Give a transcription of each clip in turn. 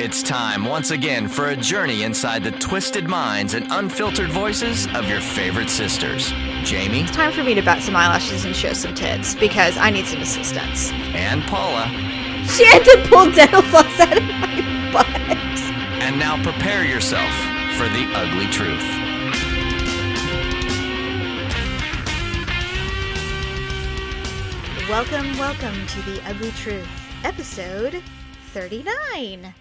It's time once again for a journey inside the twisted minds and unfiltered voices of your favorite sisters, Jamie It's time for me to bat some eyelashes and show some tits because I need some assistance. and Paula. She had to pull dental floss out of my butt. And now prepare yourself for the ugly truth. Welcome, welcome to the Ugly Truth, episode 39.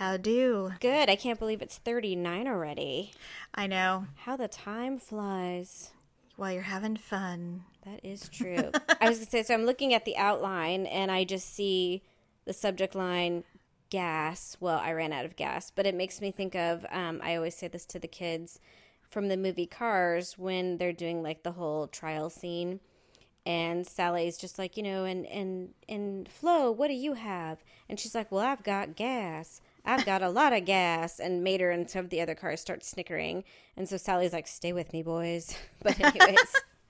How do? Good. I can't believe it's 39 already. I know. How the time flies. While you're having fun. That is true. I was going to say, so I'm looking at the outline and I just see the subject line gas. Well, I ran out of gas, but it makes me think of, um, I always say this to the kids from the movie Cars when they're doing like the whole trial scene. And Sally's just like, you know, and, and, and Flo, what do you have? And she's like, well, I've got gas. I've got a lot of gas. And Mater and some of the other cars start snickering. And so Sally's like, stay with me, boys. But anyways.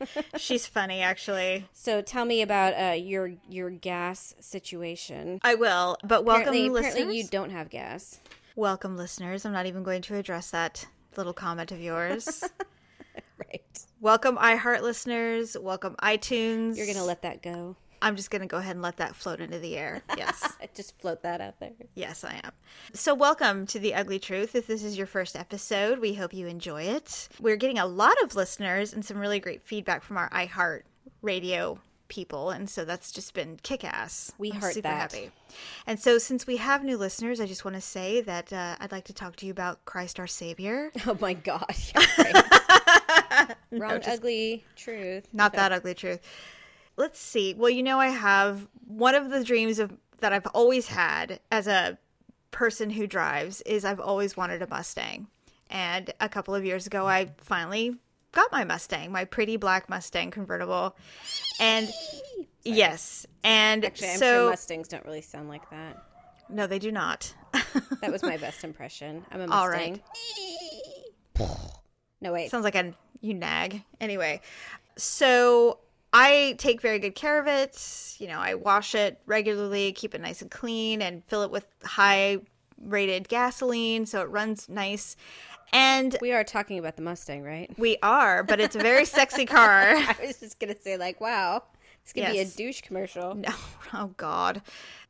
She's funny, actually. So tell me about uh, your your gas situation. I will, but welcome, apparently, listeners. apparently you don't have gas. Welcome, listeners. I'm not even going to address that little comment of yours. Right. welcome, iHeart listeners. Welcome, iTunes. You're gonna let that go. I'm just going to go ahead and let that float into the air. Yes. Just float that out there. Yes, I am. So, welcome to The Ugly Truth. If this is your first episode, we hope you enjoy it. We're getting a lot of listeners and some really great feedback from our iHeart radio people. And so that's just been kick ass. We I'm heart super that. happy. And so, since we have new listeners, I just want to say that uh, I'd like to talk to you about Christ our Savior. Oh my god. Yeah, right. Wrong, ugly truth. Not that ugly truth. Let's see. Well, you know, I have one of the dreams of that I've always had as a person who drives is I've always wanted a Mustang. And a couple of years ago, I finally got my Mustang, my pretty black Mustang convertible. And yes, and Actually, I'm so sure Mustangs don't really sound like that. no, they do not. That was my best impression. I'm a Mustang. All right. No wait. Sounds like a you nag. Anyway, so I take very good care of it. You know, I wash it regularly, keep it nice and clean, and fill it with high rated gasoline so it runs nice. And we are talking about the Mustang, right? we are, but it's a very sexy car. I was just gonna say, like, wow, it's this could be a douche commercial. No, oh God.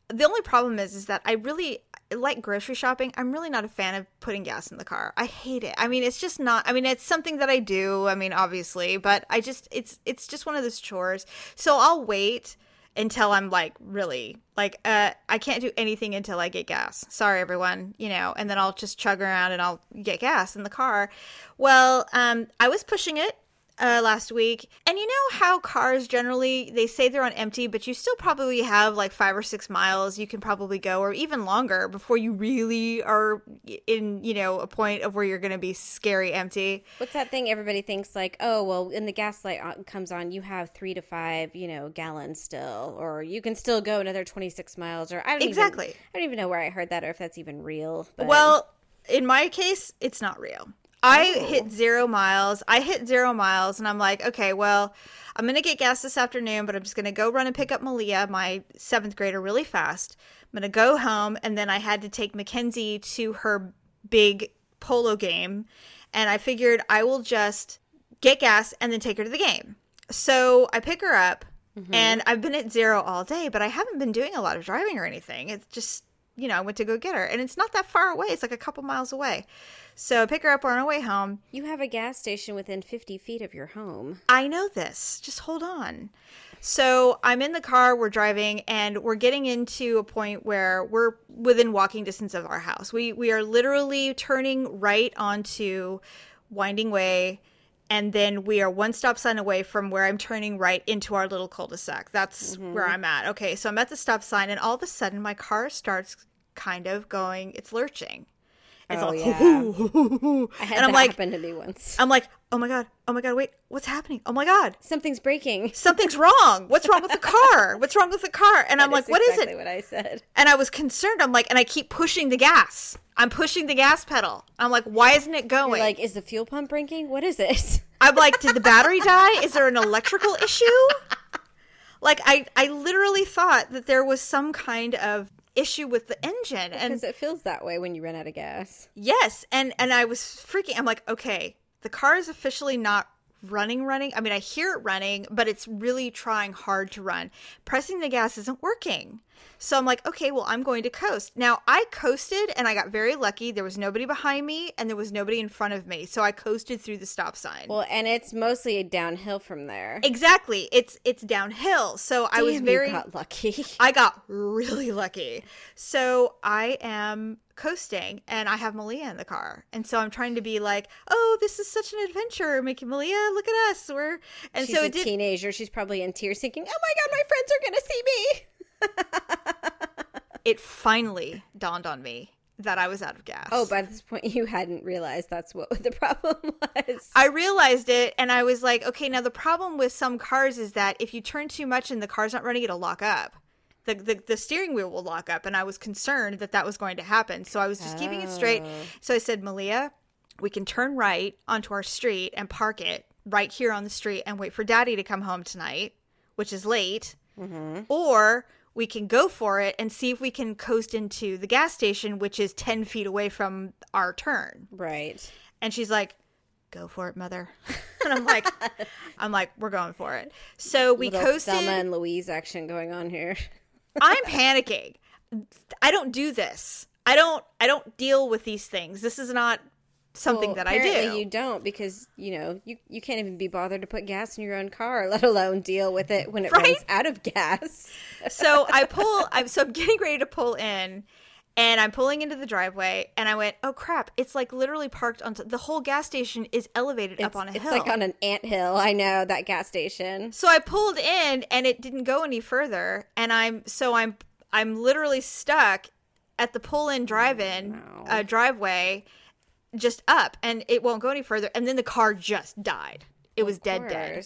The only problem is, is that I really like grocery shopping. I'm really not a fan of putting gas in the car. I hate it. I mean, it's just not. I mean, it's something that I do. I mean, obviously, but I just it's it's just one of those chores. So I'll wait until I'm like really like uh I can't do anything until I get gas. Sorry everyone, you know, and then I'll just chug around and I'll get gas in the car. Well, um I was pushing it uh, last week. And you know how cars generally they say they're on empty, but you still probably have like five or six miles you can probably go, or even longer before you really are in you know a point of where you're going to be scary empty. What's that thing everybody thinks like, oh, well, in the gas light comes on, you have three to five, you know, gallons still, or you can still go another 26 miles, or I don't Exactly. Even, I don't even know where I heard that or if that's even real. But Well, in my case, it's not real. I Oh. hit zero miles. I hit zero miles, and I'm like, okay, well, I'm gonna get gas this afternoon, but I'm just gonna go run and pick up Malia, my seventh grader, really fast. I'm gonna go home, and then I had to take Mackenzie to her big polo game, and I figured I will just get gas and then take her to the game. So I pick her up, mm-hmm. and I've been at zero all day, but I haven't been doing a lot of driving or anything. It's just you know, I went to go get her, and it's not that far away. It's like a couple miles away. So I pick her up on our way home. you have a gas station within 50 feet of your home. I know this. Just hold on. So I'm in the car, we're driving, and we're getting into a point where we're within walking distance of our house. We we are literally turning right onto Winding Way, and then we are one stop sign away from where I'm turning right into our little cul-de-sac. That's mm-hmm. where I'm at. Okay, so I'm at the stop sign, and all of a sudden my car starts kind of going. It's lurching. It's Oh, all, yeah. I had and I'm that like, happen to me once. I'm like, oh my god, oh my god, wait, what's happening? Oh my god, Something's breaking. something's wrong. What's wrong with the car? What's wrong with the car? And I'm like, That's what is it? what I said. And I was concerned. I'm like, and I keep pushing the gas. I'm pushing the gas pedal. I'm like, why isn't it going? You're like, is the fuel pump breaking? What is it? I'm like, did the battery die? Is there an electrical issue? Like I I literally thought that there was some kind of issue with the engine. And Because it feels that way when you run out of gas. Yes, and and I was freaking. I'm like, okay, the car is officially not running running. I mean, I hear it running, but it's really trying hard to run. Pressing the gas isn't working. So I'm like, okay, well, I'm going to coast. Now, I coasted and I got very lucky. There was nobody behind me and there was nobody in front of me. So I coasted through the stop sign. Well, and it's mostly a downhill from there. exactly. It's it's downhill. So I was very got lucky. I got really lucky. So I am coasting and I have Malia in the car. And so I'm trying to be like, oh, this is such an adventure. Making Malia, look at us. We're and She's so a did teenager. She's probably in tears, thinking, "Oh my god, my friends are gonna see me." it finally dawned on me that I was out of gas. Oh, by this point, you hadn't realized that's what the problem was. I realized it and I was like, okay, now the problem with some cars is that if you turn too much and the car's not running, it'll lock up. The, the, the steering wheel will lock up. And I was concerned that that was going to happen. So I was just keeping it straight. Oh. So I said, Malia, we can turn right onto our street and park it right here on the street and wait for daddy to come home tonight, which is late. Mm-hmm. Or we can go for it and see if we can coast into the gas station, which is 10 feet away from our turn. right. And she's like, "Go for it, mother." and I'm like, "I'm like, we're going for it." So we Little coasted. Thelma and Louise action going on here. I'm panicking. I don't do this. I don't. I don't deal with these things. This is not something Well, that I do. You don't because you know you you can't even be bothered to put gas in your own car, let alone deal with it when it Right? runs out of gas. so I pull. I'm so I'm getting ready to pull in, and I'm pulling into the driveway, and I went, "Oh crap! It's like literally parked on the whole gas station is elevated up on a it's hill." like on an ant hill. I know that gas station. So I pulled in and it didn't go any further and I'm so I'm I'm literally stuck at the pull-in drive-in No. uh, driveway just up and it won't go any further and then the car just died. It was dead dead.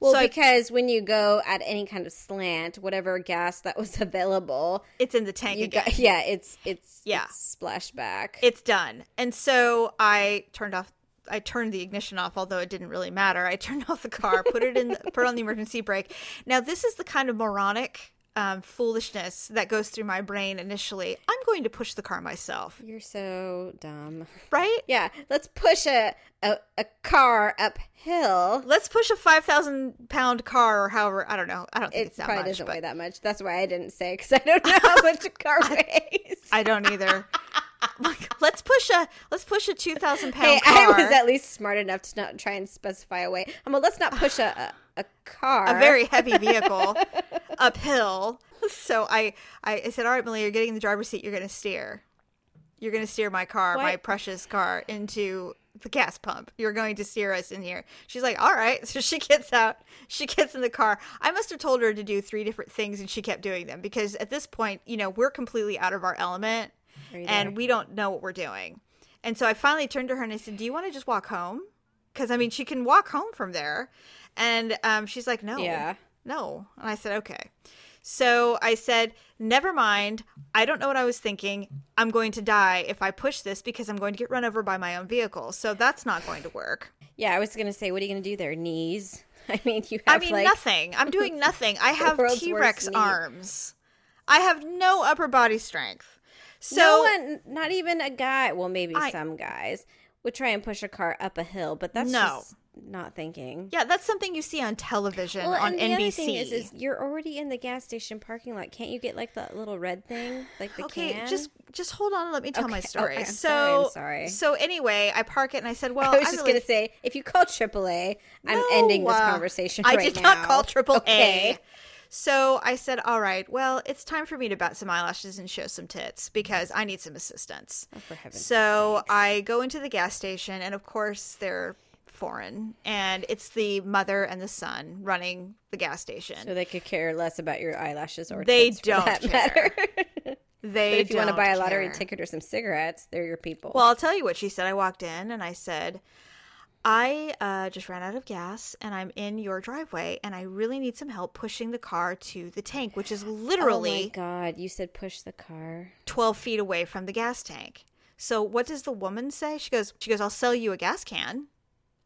Well, So I- because when you go at any kind of slant, whatever gas that was available, It's in the tank you again. got yeah, it's it's Yeah. it's splashback. it's done. And so I turned off I turned the ignition off, although it didn't really matter. I turned off the car, put it in, put on the emergency brake. Now, this is the kind of moronic um, foolishness that goes through my brain initially. I'm going to push the car myself, You're so dumb. right? Yeah, let's push a a, a car uphill. Let's push a five thousand pound car, or however. I don't know. I don't think It it's that probably much, doesn't but weigh that much. That's why I didn't say because I don't know how much a car weighs. I don't either. Like, let's push a let's push a two thousand pound. Hey, car. I was at least smart enough to not try and specify a weight. I'm like, let's not push a a, car. a very heavy vehicle uphill. So I, I I said, all right, Millie, you're getting in the driver's seat. You're going to steer. You're going to steer my car, my precious car, into the gas pump. You're going to steer us in here. She's like, all right. So she gets out. She gets in the car. I must have told her to do three different things, and she kept doing them because at this point, you know, we're completely out of our element, and we don't know what we're doing. And so I finally turned to her and I said, "Do you want to just walk home?" Because I mean, she can walk home from there. And um, she's like, "No, Yeah. no." And I said, "Okay." So I said, "Never mind. I don't know what I was thinking. I'm going to die if I push this because I'm going to get run over by my own vehicle. So that's not going to work." Yeah, I was gonna say, what are you gonna do there? Knees? I mean, you have I mean, like nothing. I'm doing nothing. I have T Rex arms. I have no upper body strength. So no one, not even a guy. Well, maybe I- some guys would try and push a car up a hill, but that's No. just not thinking. yeah, that's something you see on television Well, on and the NBC. other thing is, is you're already in the gas station parking lot. Can't you get like that little red thing, like the okay, can? just just hold on let me tell my story. Okay, so sorry, sorry. So anyway, I park it and I said, "Well, I was I just really- gonna say, if you call AAA, I'm No, ending this uh, conversation. I right did not call AAA. Okay. So I said, "All right, well, it's time for me to bat some eyelashes and show some tits because I need some assistance." Oh, for heaven's so sakes. I go into the gas station, and of course they're foreign, and it's the mother and the son running the gas station. So they could care less about your eyelashes or They don't that care. matter. they But if you want to buy a lottery care. ticket or some cigarettes, they're your people. Well, I'll tell you what she said. I walked in and I said, I uh, just ran out of gas and I'm in your driveway and I really need some help pushing the car to the tank, which is oh my literally god, you said push the car. 12 feet away from the gas tank. So what does the woman say? She goes, she goes, I'll sell you a gas can.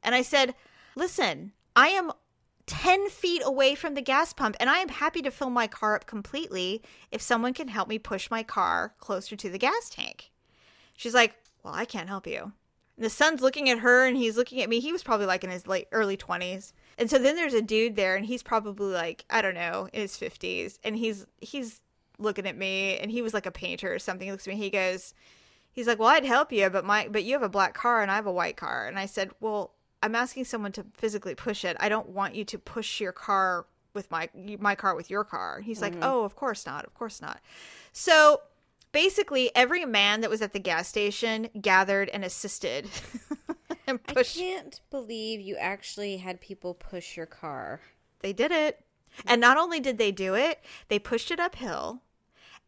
And I said, listen, I am 10 feet away from the gas pump, and I am happy to fill my car up completely if someone can help me push my car closer to the gas tank. She's like, Well, I can't help you. And the son's looking at her and he's looking at me. He was probably like in his late early 20s. And so then there's a dude there and he's probably like, I don't know, in his 50s. And he's he's looking at me and he was like a painter or something. He looks at me, he goes, he's like, "Well, I'd help you, but my but you have a black car and I have a white car." And I said, "Well, I'm asking someone to physically push it. I don't want you to push your car with my my car with your car." He's like, mm-hmm. "Oh, of course not. Of course not." So, basically every man that was at the gas station gathered and assisted and pushed. I can't believe you actually had people push your car. They did it. And not only did they do it, they pushed it uphill.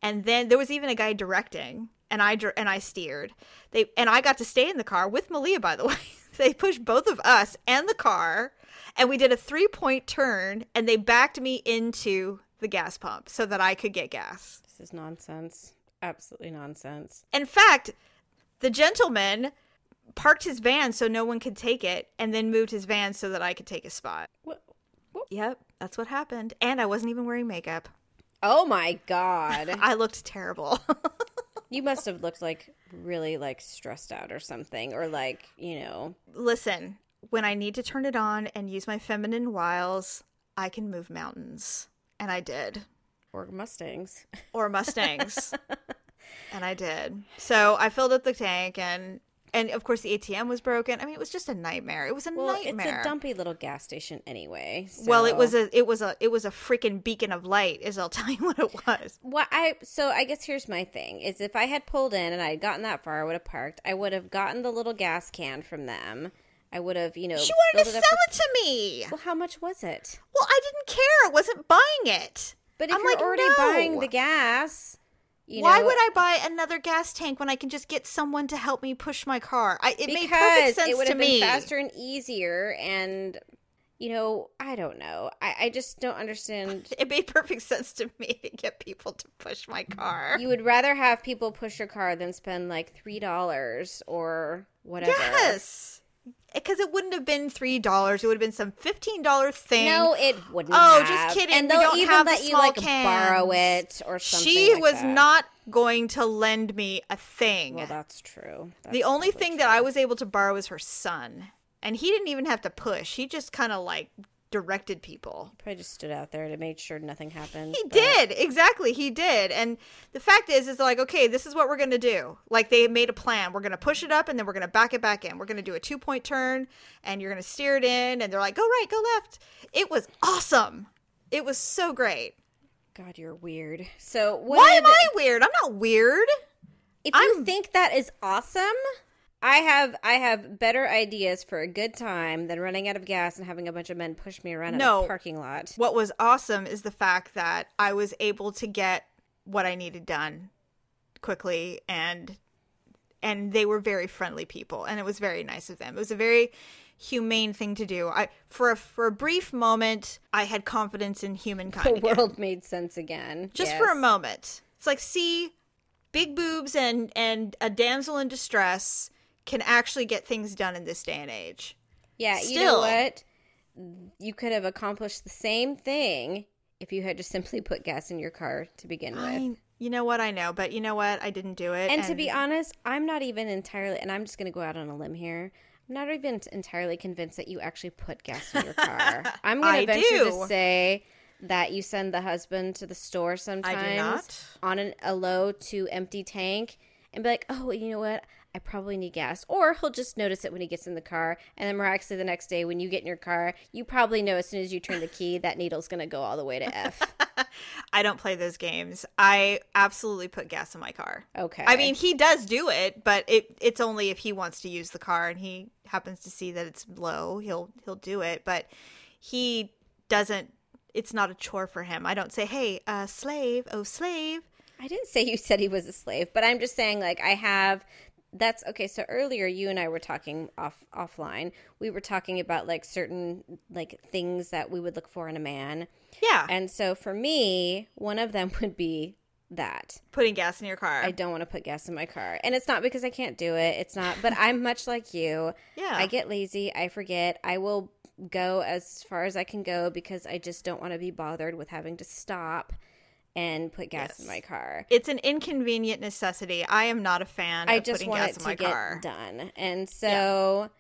And then there was even a guy directing, and I dr- and I steered. They and I got to stay in the car with Malia by the way. they pushed both of us and the car, and we did a three-point turn and they backed me into the gas pump so that I could get gas. This is nonsense. Absolutely nonsense. In fact, the gentleman parked his van so no one could take it and then moved his van so that I could take a spot. What? Yep, that's what happened. And I wasn't even wearing makeup. Oh my god. I looked terrible. you must have looked like really like stressed out or something or like, you know, Listen, when I need to turn it on and use my feminine wiles, I can move mountains. And I did. or Mustangs. Or Mustangs. and I did. So I filled up the tank and and of course the ATM was broken. I mean it was just a nightmare. It was a Well, nightmare. it's a dumpy little gas station anyway. well, it was a it was a it was a freaking beacon of light, is I'll tell you what it was. Well, I so I guess here's my thing: is if I had pulled in and I had gotten that far, I would have parked. I would have gotten the little gas can from them. I would have, you know, She wanted to filled sell it to me. Well, how much was it? Well, I didn't care. I wasn't buying it. But if I'm you're like, already no. buying the gas, you Why know, would I buy another gas tank when I can just get someone to help me push my car? I, it made perfect sense it would to have me. been faster and easier, and you know, I don't know. I, I just don't understand. It made perfect sense to me to get people to push my car. You would rather have people push your car than spend like three dollars or whatever. yes, because it wouldn't have been three dollars. It would have been some fifteen dollar thing. No, it wouldn't. Oh, have. just kidding. And they'll don't even have the let you like cans. borrow it or something. she like was that. not going to lend me a thing. Well, that's true. the only thing true. that I was able to borrow was her son, and he didn't even have to push. He just kind of like directed people. probably just stood out there to make sure nothing happened. He but- did exactly. He did, and the fact is, is like, okay, this is what we're gonna do. Like they made a plan. We're gonna push it up, and then we're gonna back it back in. We're gonna do a two point turn, and you're gonna steer it in. And they're like, go right, go left. It was awesome. It was so great. God, you're weird. So what Why am I weird? I'm not weird. If you I'm- think that is awesome, I have I have better ideas for a good time than running out of gas and having a bunch of men push me around in No. a parking lot. What was awesome is the fact that I was able to get what I needed done quickly and and they were very friendly people and it was very nice of them. It was a very humane thing to do. I for a for a brief moment I had confidence in humankind. The again. world made sense again. Just for a moment. It's like see big boobs and and a damsel in distress can actually get things done in this day and age. Yeah, you know what? You could have accomplished the same thing if you had just simply put gas in your car to begin with. You know what I know, but you know what I didn't do it. And to be honest, I'm not even entirely, and I'm just going to go out on a limb here. I'm not even entirely convinced that you actually put gas in your car. I'm going to venture do. to say that you send the husband to the store sometimes on an, a low to empty tank and be like, oh, you know what? I probably need gas. Or he'll just notice it when he gets in the car. And then miraculously the next day when you get in your car, you probably know as soon as you turn the key that needle's going to go all the way to F. I don't play those games. I absolutely put gas in my car. Okay. I mean, he does do it, but it it's only if he wants to use the car and he happens to see that it's low, he'll he'll do it, but he doesn't it's not a chore for him. I don't say, "Hey, uh slave, oh slave." I didn't say you said he was a slave, but I'm just saying like I have that's okay. So earlier you and I were talking off offline. We were talking about like certain like things that we would look for in a man. Yeah. And so for me, one of them would be that. Putting gas in your car. I don't want to put gas in my car. And it's not because I can't do it. It's not, but I'm much like you. Yeah. I get lazy. I forget. I will go as far as I can go because I just don't want to be bothered with having to stop and put gas Yes. in my car. It's an inconvenient necessity. I am not a fan I of just putting want gas it to my get car. done. And so,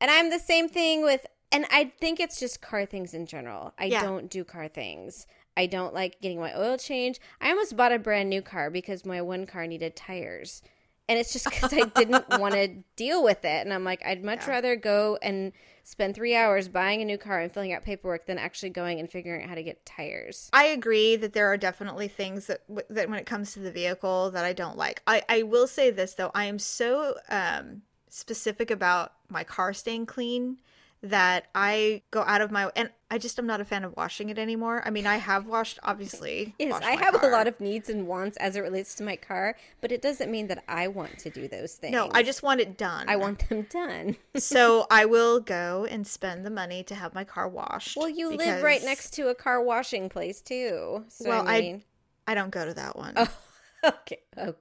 and I'm the same thing with, and I think it's just car things in general. I Yeah. don't do car things. I don't like getting my oil changed. I almost bought a brand new car because my one car needed tires. And it's just because I didn't want to deal with it. And I'm like, I'd much rather go and spend three hours buying a new car and filling out paperwork than actually going and figuring out how to get tires. I agree that there are definitely things that, that when it comes to the vehicle that I don't like. I, I will say this though, I am so um, specific about my car staying clean that I go out of my and I just am not a fan of washing it anymore. I mean, I have washed obviously. Yes, washed I have a lot of needs and wants as it relates to my car, but it doesn't mean that I want to do those things. No, I just want it done. I want them done. so I will go and spend the money to have my car washed. Well, you live right next to a car washing place too. So Well, I I- I don't go to that one. oh, okay, oh,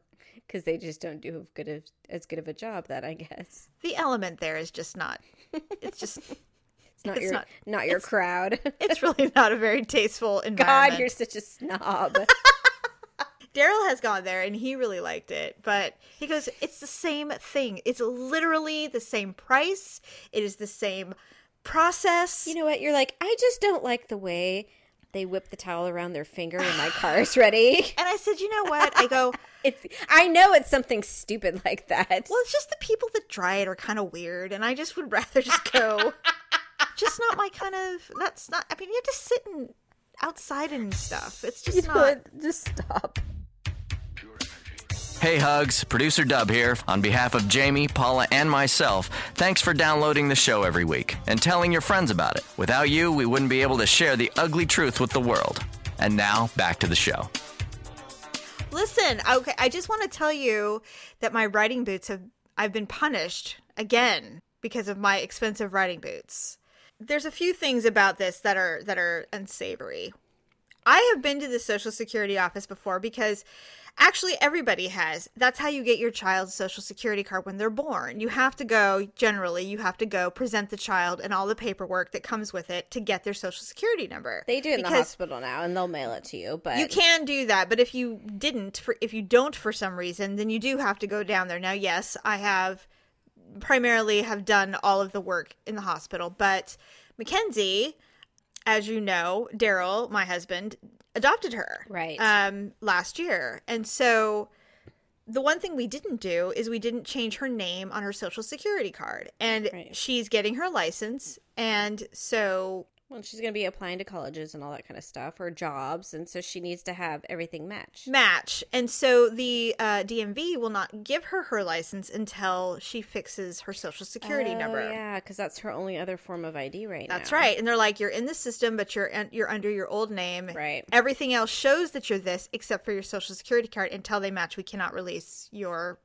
because they just don't do good of, as good of a job. That I guess The element there is just not. It's just. it's not It's your not- not, your crowd. it's really not a very tasteful environment. God, you're such a snob. Daryl has gone there and he really liked it, but he goes, it's the same thing. It's literally the same price. It is the same process. you know what? You're like, I just don't like the way they whip the towel around their finger when my car is ready. and I said, you know what? I go, It's I know it's something stupid like that. well, it's just the people that dry it are kind of weird, and I just would rather just go. just not my kind of. That's not. I mean, you have to sit and outside and stuff. It's just You not. Just stop. Hey Hugs, producer Dub here. On behalf of Jamie, Paula, and myself, thanks for downloading the show every week and telling your friends about it. Without you, we wouldn't be able to share the ugly truth with the world. And now, back to the show. Listen, okay, I just want to tell you that my riding boots have I've been punished again because of my expensive riding boots. There's a few things about this that are that are unsavory. I have been to the social security office before because actually everybody has. That's how you get your child's social security card when they're born. You have to go generally, you have to go present the child and all the paperwork that comes with it to get their social security number. They do it in the hospital now, and they'll mail it to you. But you can do that, but if you didn't, for if you don't for some reason, then you do have to go down there. Now, yes, I have primarily have done all of the work in the hospital, but Mackenzie, as you know, Daryl, my husband, adopted her Right. um last year, and so the one thing we didn't do is we didn't change her name on her social security card, and Right. she's getting her license, and so well, she's going to be applying to colleges and all that kind of stuff, or jobs, and so she needs to have everything match. match. And so the uh, DMV will not give her her license until she fixes her social security Oh, number. Yeah, because that's her only other form of ID right now. That's right. And they're like, you're in the system, but you're you're under your old name. Right. Everything else shows that you're this, except for your social security card. Until they match, we cannot release your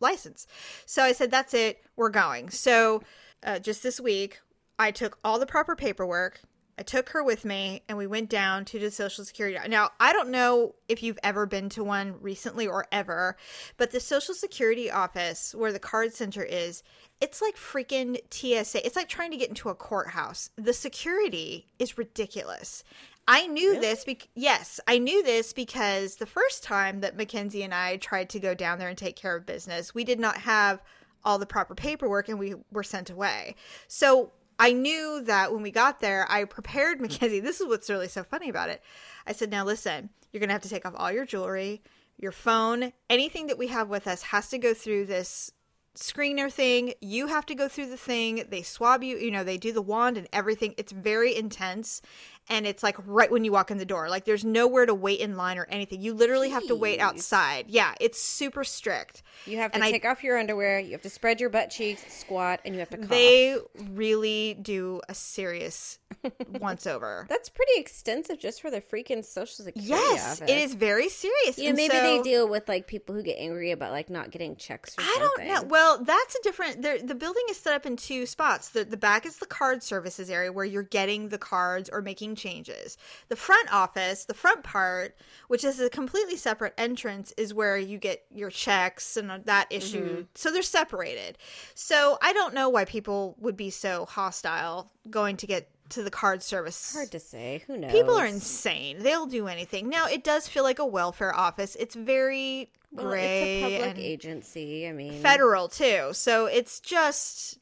license. So I said, that's it. We're going. So uh, just this week, I took all the proper paperwork. I took her with me and we went down to the Social Security. Now, I don't know if you've ever been to one recently or ever, but the Social Security office where the card center is, it's like freaking TSA. It's like trying to get into a courthouse. The security is ridiculous. I knew this bec- yes, I knew this because the first time that Mackenzie and I tried to go down there and take care of business, we did not have all the proper paperwork and we were sent away. So I knew that when we got there, I prepared Mackenzie. This is what's really so funny about it. I said, now listen, you're going to have to take off all your jewelry, your phone, anything that we have with us has to go through this screener thing. You have to go through the thing. They swab you, you know, they do the wand and everything. It's very intense. And it's like right when you walk in the door. Like there's nowhere to wait in line or anything. You literally have to wait outside. Yeah, it's super strict. You have to And I- take off your underwear. You have to spread your butt cheeks, squat, and you have to cough. They really do a serious once over. That's pretty extensive just for the freaking social security Yes, office. it is very serious. Yeah, And maybe they deal with like people who get angry about like not getting checks. Or I don't know. Well, that's a different. The, the building is set up in two spots. The the back is the card services area where you're getting the cards or making changes. The front office, the front part, which is a completely separate entrance, is where you get your checks and that issue. Mm-hmm. So they're separated. So I don't know why people would be so hostile going to get to the card service. Hard to say. Who knows? People are insane. They'll do anything. Now it does feel like a welfare office. It's very Well, gray it's a public agency. I mean, federal too. So it's just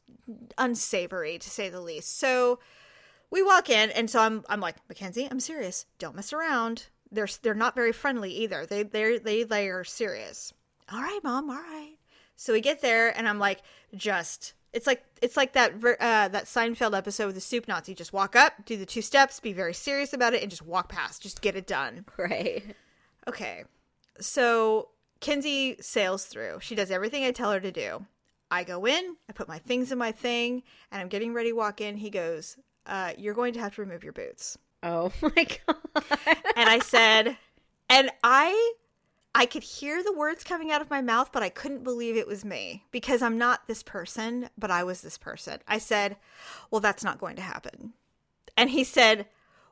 unsavory to say the least. So we walk in and so I'm I'm like, Mackenzie, I'm serious. Don't mess around. They're they're not very friendly either. They they they they are serious. All right, mom, all right. So we get there and I'm like, just it's like it's like that uh, that Seinfeld episode with the soup Nazi. Just walk up, do the two steps, be very serious about it, and just walk past. Just get it done. right? Okay. So Kinsey sails through. She does everything I tell her to do. I go in, I put my things in my thing, and I'm getting ready to walk in. He goes, uh, You're going to have to remove your boots. Oh my god! And I said, and I I could hear the words coming out of my mouth, but I couldn't believe it was me because I'm not this person, but I was this person. I said, Well, that's not going to happen. And he said,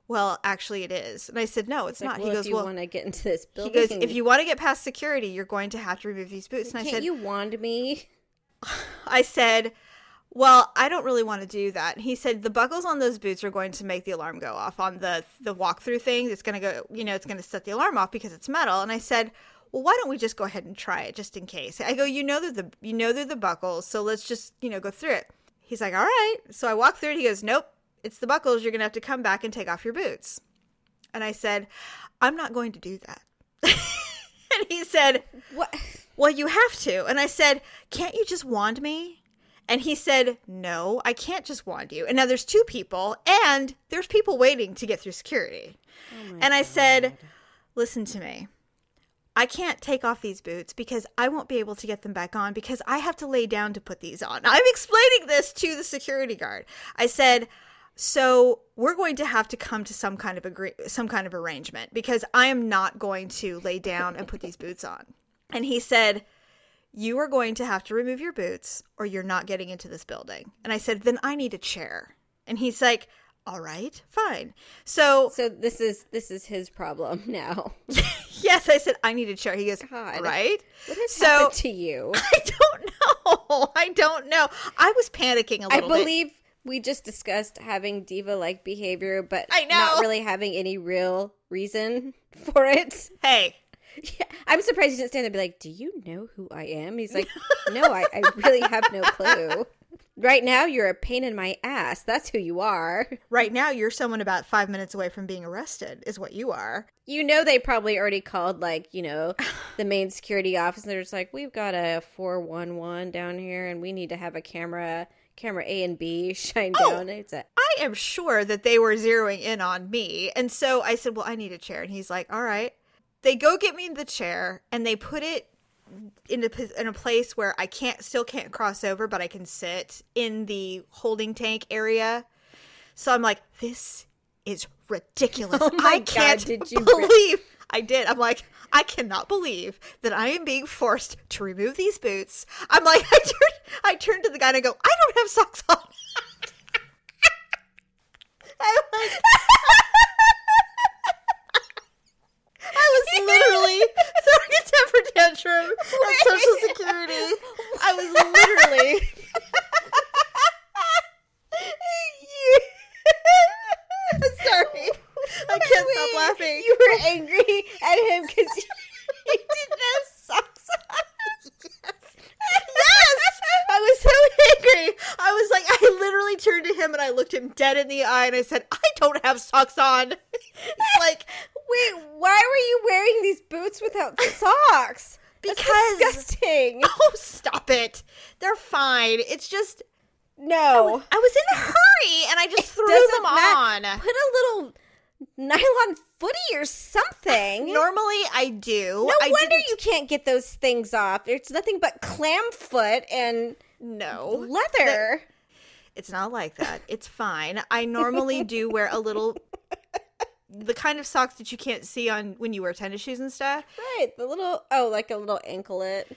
Well, actually, it is. And I said, No, it's Like, not. well, he if goes, you Well, want to get into this building. he goes, If you want to get past security, you're going to have to remove these boots. And I can't said, you wand me? I said, "Well, I don't really want to do that." He said, "The buckles on those boots are going to make the alarm go off on the the walkthrough thing. It's going to go, you know, it's going to set the alarm off because it's metal." And I said, "Well, why don't we just go ahead and try it just in case?" I go, "You know they're the you know they're the buckles, so let's just you know go through it." He's like, "All right." So I walk through it. He goes, "Nope, it's the buckles. You're going to have to come back and take off your boots." And I said, "I'm not going to do that." and he said, What? well, you have to. And I said, Can't you just wand me? And he said, No, I can't just wand you. And now there's two people, and there's people waiting to get through security. Oh and I said, Listen to me. I can't take off these boots because I won't be able to get them back on because I have to lay down to put these on. I'm explaining this to the security guard. I said, so we're going to have to come to some kind of agree some kind of arrangement because I am not going to lay down and put these boots on. And he said, "You are going to have to remove your boots or you're not getting into this building." And I said, "Then I need a chair." And he's like, "All right, fine." So, So this is this is his problem now. yes, I said, "I need a chair." He goes, God. "All right." What has So- happened to you? I don't know. I don't know. I was panicking a little bit. I believe we just discussed having diva like behavior, but I not know. really having any real reason for it. Hey, Yeah, I'm surprised he didn't stand there and be like, Do you know who I am? He's like, No, I, I really have no clue. Right now, you're a pain in my ass. That's who you are. right now you're someone about five minutes away from being arrested, is what you are. You know, they probably already called, like, you know, the main security office. And they're just like, We've got a 411 down here, and we need to have a camera, camera A and B shine Oh. down. It's a, I am sure that they were zeroing in on me. And so I said, Well, I need a chair. And he's like, All right. They go get me the chair and they put it in a, in a place where I can't still can't cross over, but I can sit in the holding tank area. So I'm like, This is ridiculous. Oh I can't God, you re- believe I did. I'm like, I cannot believe that I am being forced to remove these boots. I'm like, I turned, I turned to the guy and I go, I don't have socks on. I was, I was literally throwing a temper tantrum at Social Security. I was literally. Sorry, I can't stop laughing. You were angry at him because he, didn't have socks on. yes, I was so angry. I was like, I literally turned to him and I looked him dead in the eye and I said, I don't have socks on. Like, Wait, why were you wearing these boots without socks? because That's disgusting. oh, stop it. They're fine. It's just No, I was in a hurry and I just threw doesn't them matter. on. Put a little nylon footy or something. Normally I do. no I wonder didn't- you can't get those things off. It's nothing but clam foot and No, leather. it's not like that. It's fine. I normally do wear a little, the kind of socks that you can't see on when you wear tennis shoes and stuff. right, the little oh, like a little anklet.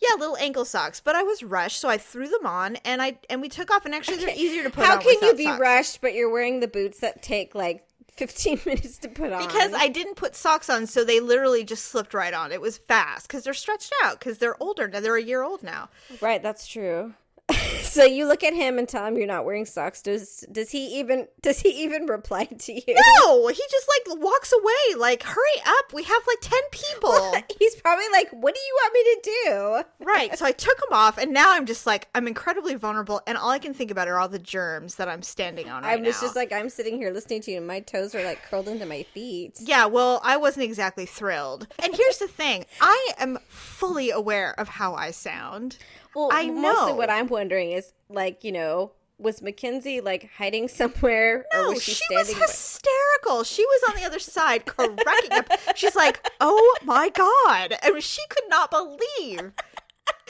Yeah, little ankle socks. But I was rushed, so I threw them on and I and we took off. And actually, they're easier to put How on. How can you be socks. rushed, but you're wearing the boots that take like 15 minutes to put on. because I didn't put socks on, so they literally just slipped right on. It was fast because they're stretched out because they're older now. They're a year old now. Right, that's true. so you look at him and tell him you're not wearing socks. Does does he even does he even reply to you? No, he just like walks away. Like, hurry up! We have like ten people. He's probably like, "What do you want me to do?" right. So I took them off, and now I'm just like I'm incredibly vulnerable, and all I can think about are all the germs that I'm standing on. I Right was now. just like, I'm sitting here listening to you, and my toes are like curled into my feet. Yeah, well, I wasn't exactly thrilled. And here's the thing I am fully aware of how I sound. Well, I mostly know. what I'm wondering is like, you know, was Mackenzie like hiding somewhere, or No, was she, she, was hysterical. She was on the other side cracking up. She's like, oh my God. I mean, she could not believe.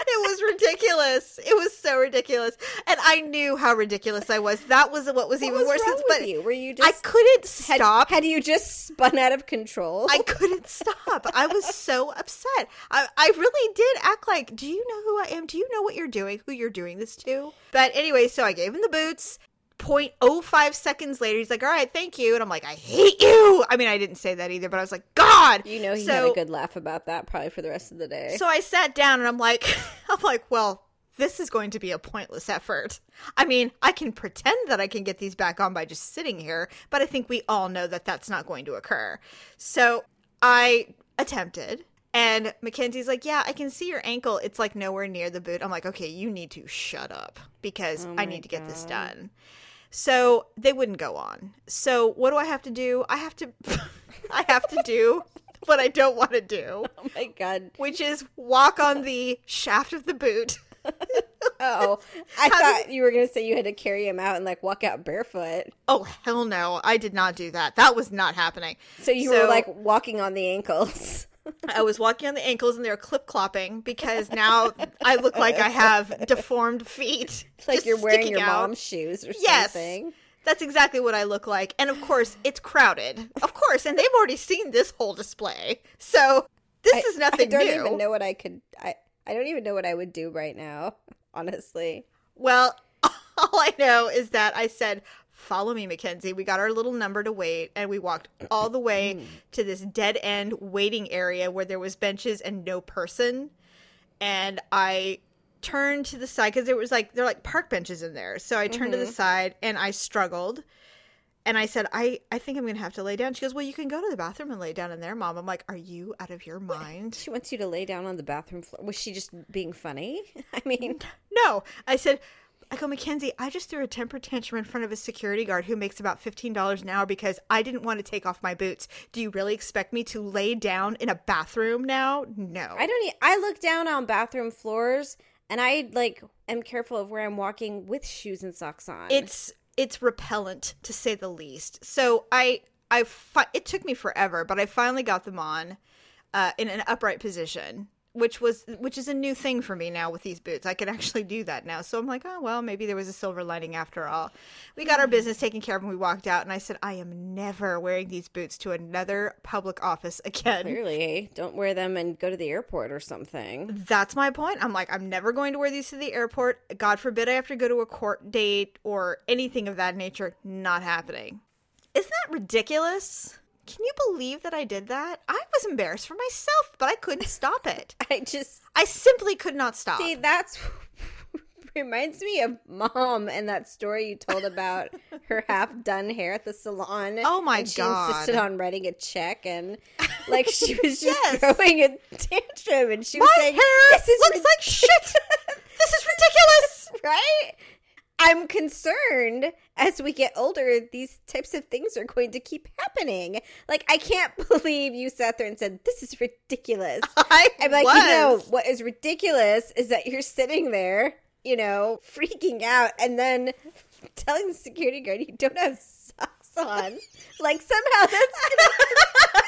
It was ridiculous. It was so ridiculous. And I knew how ridiculous I was. That was what was what even was worse. wrong but you? Were you I couldn't had, stop. Had you just spun out of control? I couldn't stop. I was so upset. I, I really did act like, do you know who I am? Do you know what you're doing? Who you're doing this to? But anyway, so I gave him the boots. 0.05 seconds later, he's like, all right, thank you. And I'm like, I hate you. I mean, I didn't say that either, but I was like, God. you know, he so, had a good laugh about that probably for the rest of the day. So I sat down and I'm like, I'm like, well, this is going to be a pointless effort. I mean, I can pretend that I can get these back on by just sitting here, but I think we all know that that's not going to occur. So I attempted. And Mackenzie's like, Yeah, I can see your ankle. It's like nowhere near the boot. I'm like, Okay, you need to shut up because Oh I need to get this done. So they wouldn't go on. So what do I have to do? I have to, I have to do what I don't want to do oh my god. which is walk on the shaft of the boot. Oh, I thought you were gonna say you had to carry him out and like walk out barefoot. Oh hell no, I did not do that. That was not happening. So you So- were like walking on the ankles. I was walking on the ankles and they were clip clopping because now I look like I have deformed feet. It's like you're wearing your out. mom's shoes or Yes. something. That's exactly what I look like. And of course, it's crowded. Of course, and they've already seen this whole display. So this I- is nothing new. I don't new. even know what I could. I I don't even know what I would do right now. Honestly, Well, all I know is that I said, Follow me, Mackenzie. We got our little number to wait, and we walked all the way to this dead end waiting area where there was benches and no person. And I turned to the side because it was like they're like park benches in there. So I turned to the mm-hmm. side and I struggled. And I said, I, I think I'm gonna have to lay down. She goes, Well, you can go to the bathroom and lay down in there, mom. I'm like, Are you out of your mind? she wants you to lay down on the bathroom floor. Was she just being funny? I mean, No. I said, I go, Mackenzie, I just threw a temper tantrum in front of a security guard who makes about $15 an hour because I didn't want to take off my boots. Do you really expect me to lay down in a bathroom now? No. I don't. E- I look down on bathroom floors, and I like am careful of where I'm walking with shoes and socks on. it's it's repellent to say the least. So I I fi- it took me forever, but I finally got them on uh, in an upright position, which was which is a new thing for me now with these boots. I can actually do that now. So I'm like, oh well, maybe there was a silver lining after all. We got our business taken care of, and we walked out. And I said, I am never wearing these boots to another public office again. clearly don't wear them and go to the airport or something. That's my point. I'm like, I'm never going to wear these to the airport. God forbid I have to go to a court date or anything of that nature. Not happening. Isn't that ridiculous? Can you believe that I did that? I was embarrassed for myself, but I couldn't stop it. I just I simply could not stop. see that's reminds me of mom and that story you told about her half done hair at the salon. Oh my she God. insisted on writing a check and like she was just Yes. throwing a tantrum and she was My saying, hair "This is looks like shit. this is ridiculous. right? I'm concerned as we get older, these types of things are going to keep happening. Like, I can't believe you sat there and said, This is ridiculous. I I'm like, was. you know, what is ridiculous is that you're sitting there, you know, freaking out and then telling the security guard you don't have socks on. Like, somehow that's gonna. That's gonna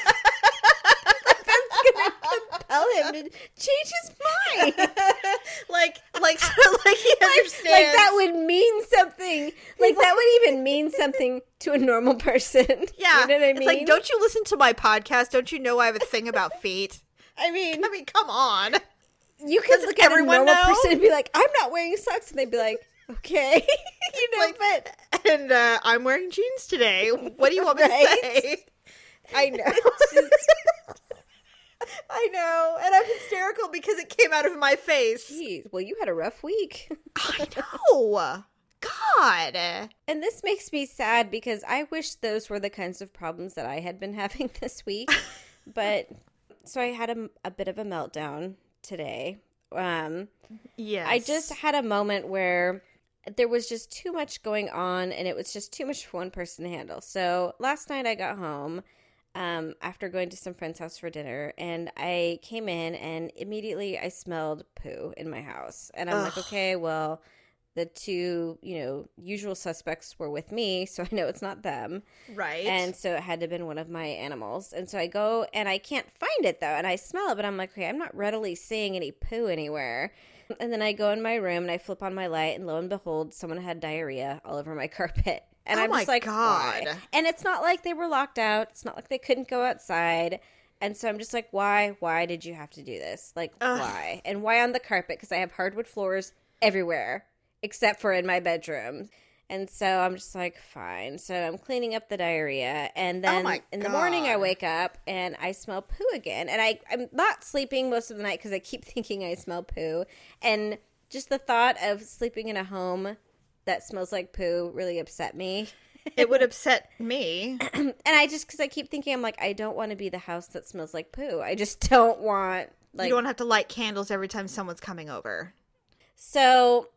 compel him to change his mind. like, like, so, like he understands. Like that would mean something. Like that would even mean something to a normal person. Yeah, you know what I It's mean. like, don't you listen to my podcast? Don't you know I have a thing about feet? I mean, I mean, come on. you could look at a normal know? person and be like, "I'm not wearing socks," and they'd be like, "Okay," you know. like- but and uh, I'm wearing jeans today. What do you want me Right? to say? I know. I know, and I'm hysterical because it came out of my face. Jeez, well, you had a rough week. I know. God. And this makes me sad because I wish those were the kinds of problems that I had been having this week. but so I had a, a bit of a meltdown today. Um, Yes. I just had a moment where there was just too much going on and it was just too much for one person to handle. So last night I got home um, after going to some friend's house for dinner and I came in and immediately I smelled poo in my house. And I'm like, okay, well, the two, you know, usual suspects were with me, so I know it's not them. right. And so it had to have been one of my animals. And so I go and I can't find it though. And I smell it, but I'm like, okay, I'm not readily seeing any poo anywhere. And then I go in my room and I flip on my light, and lo and behold, someone had diarrhea all over my carpet. And Oh I'm just like, why? God. And it's not like they were locked out. It's not like they couldn't go outside. And so I'm just like, why? Why did you have to do this? Like, Ugh. why? And why on the carpet? Because I have hardwood floors everywhere except for in my bedroom. And so I'm just like, fine. So I'm cleaning up the diarrhea. And oh then Oh in the morning, I wake up and I smell poo again. And I, I'm not sleeping most of the night because I keep thinking I smell poo. And just the thought of sleeping in a home that smells like poo really upset me. it would upset me. and I just, because I keep thinking, I'm like, I don't want to be the house that smells like poo. I just don't want, like, you don't have to light candles every time someone's coming over. So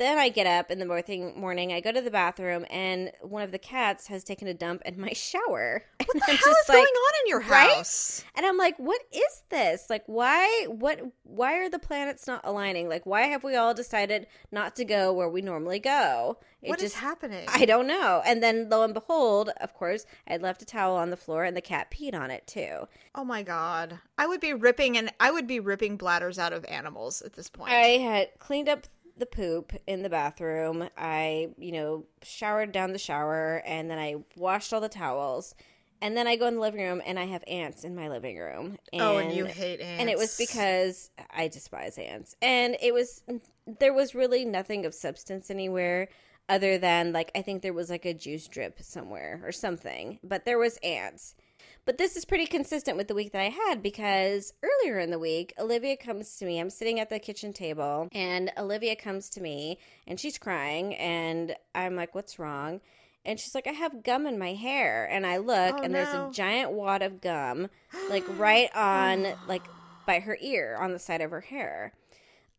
then I get up in the morning. Morning, I go to the bathroom, and one of the cats has taken a dump in my shower. What And the I'm hell is going like- on in your right? house? And I'm like, what is this? Like, why? What? Why are the planets not aligning? Like, why have we all decided not to go where we normally go? It What is just, happening? I don't know. And then, lo and behold, of course, I left a towel on the floor, and the cat peed on it too. oh my god. I would be ripping and I would be ripping bladders out of animals at this point. I had cleaned up the poop in the bathroom. I, you know, showered down the shower and then I washed all the towels. And then I go in the living room and I have ants in my living room. And, oh, and you hate ants. And it was because I despise ants. And it was there was really nothing of substance anywhere other than like I think there was like a juice drip somewhere or something. But there was ants. But this is pretty consistent with the week that I had because earlier in the week, Olivia comes to me. I'm sitting at the kitchen table, and Olivia comes to me and she's crying. And I'm like, What's wrong? And she's like, I have gum in my hair. And I look, Oh, and there's a giant wad of gum, like right on, like by her ear, on the side of her hair.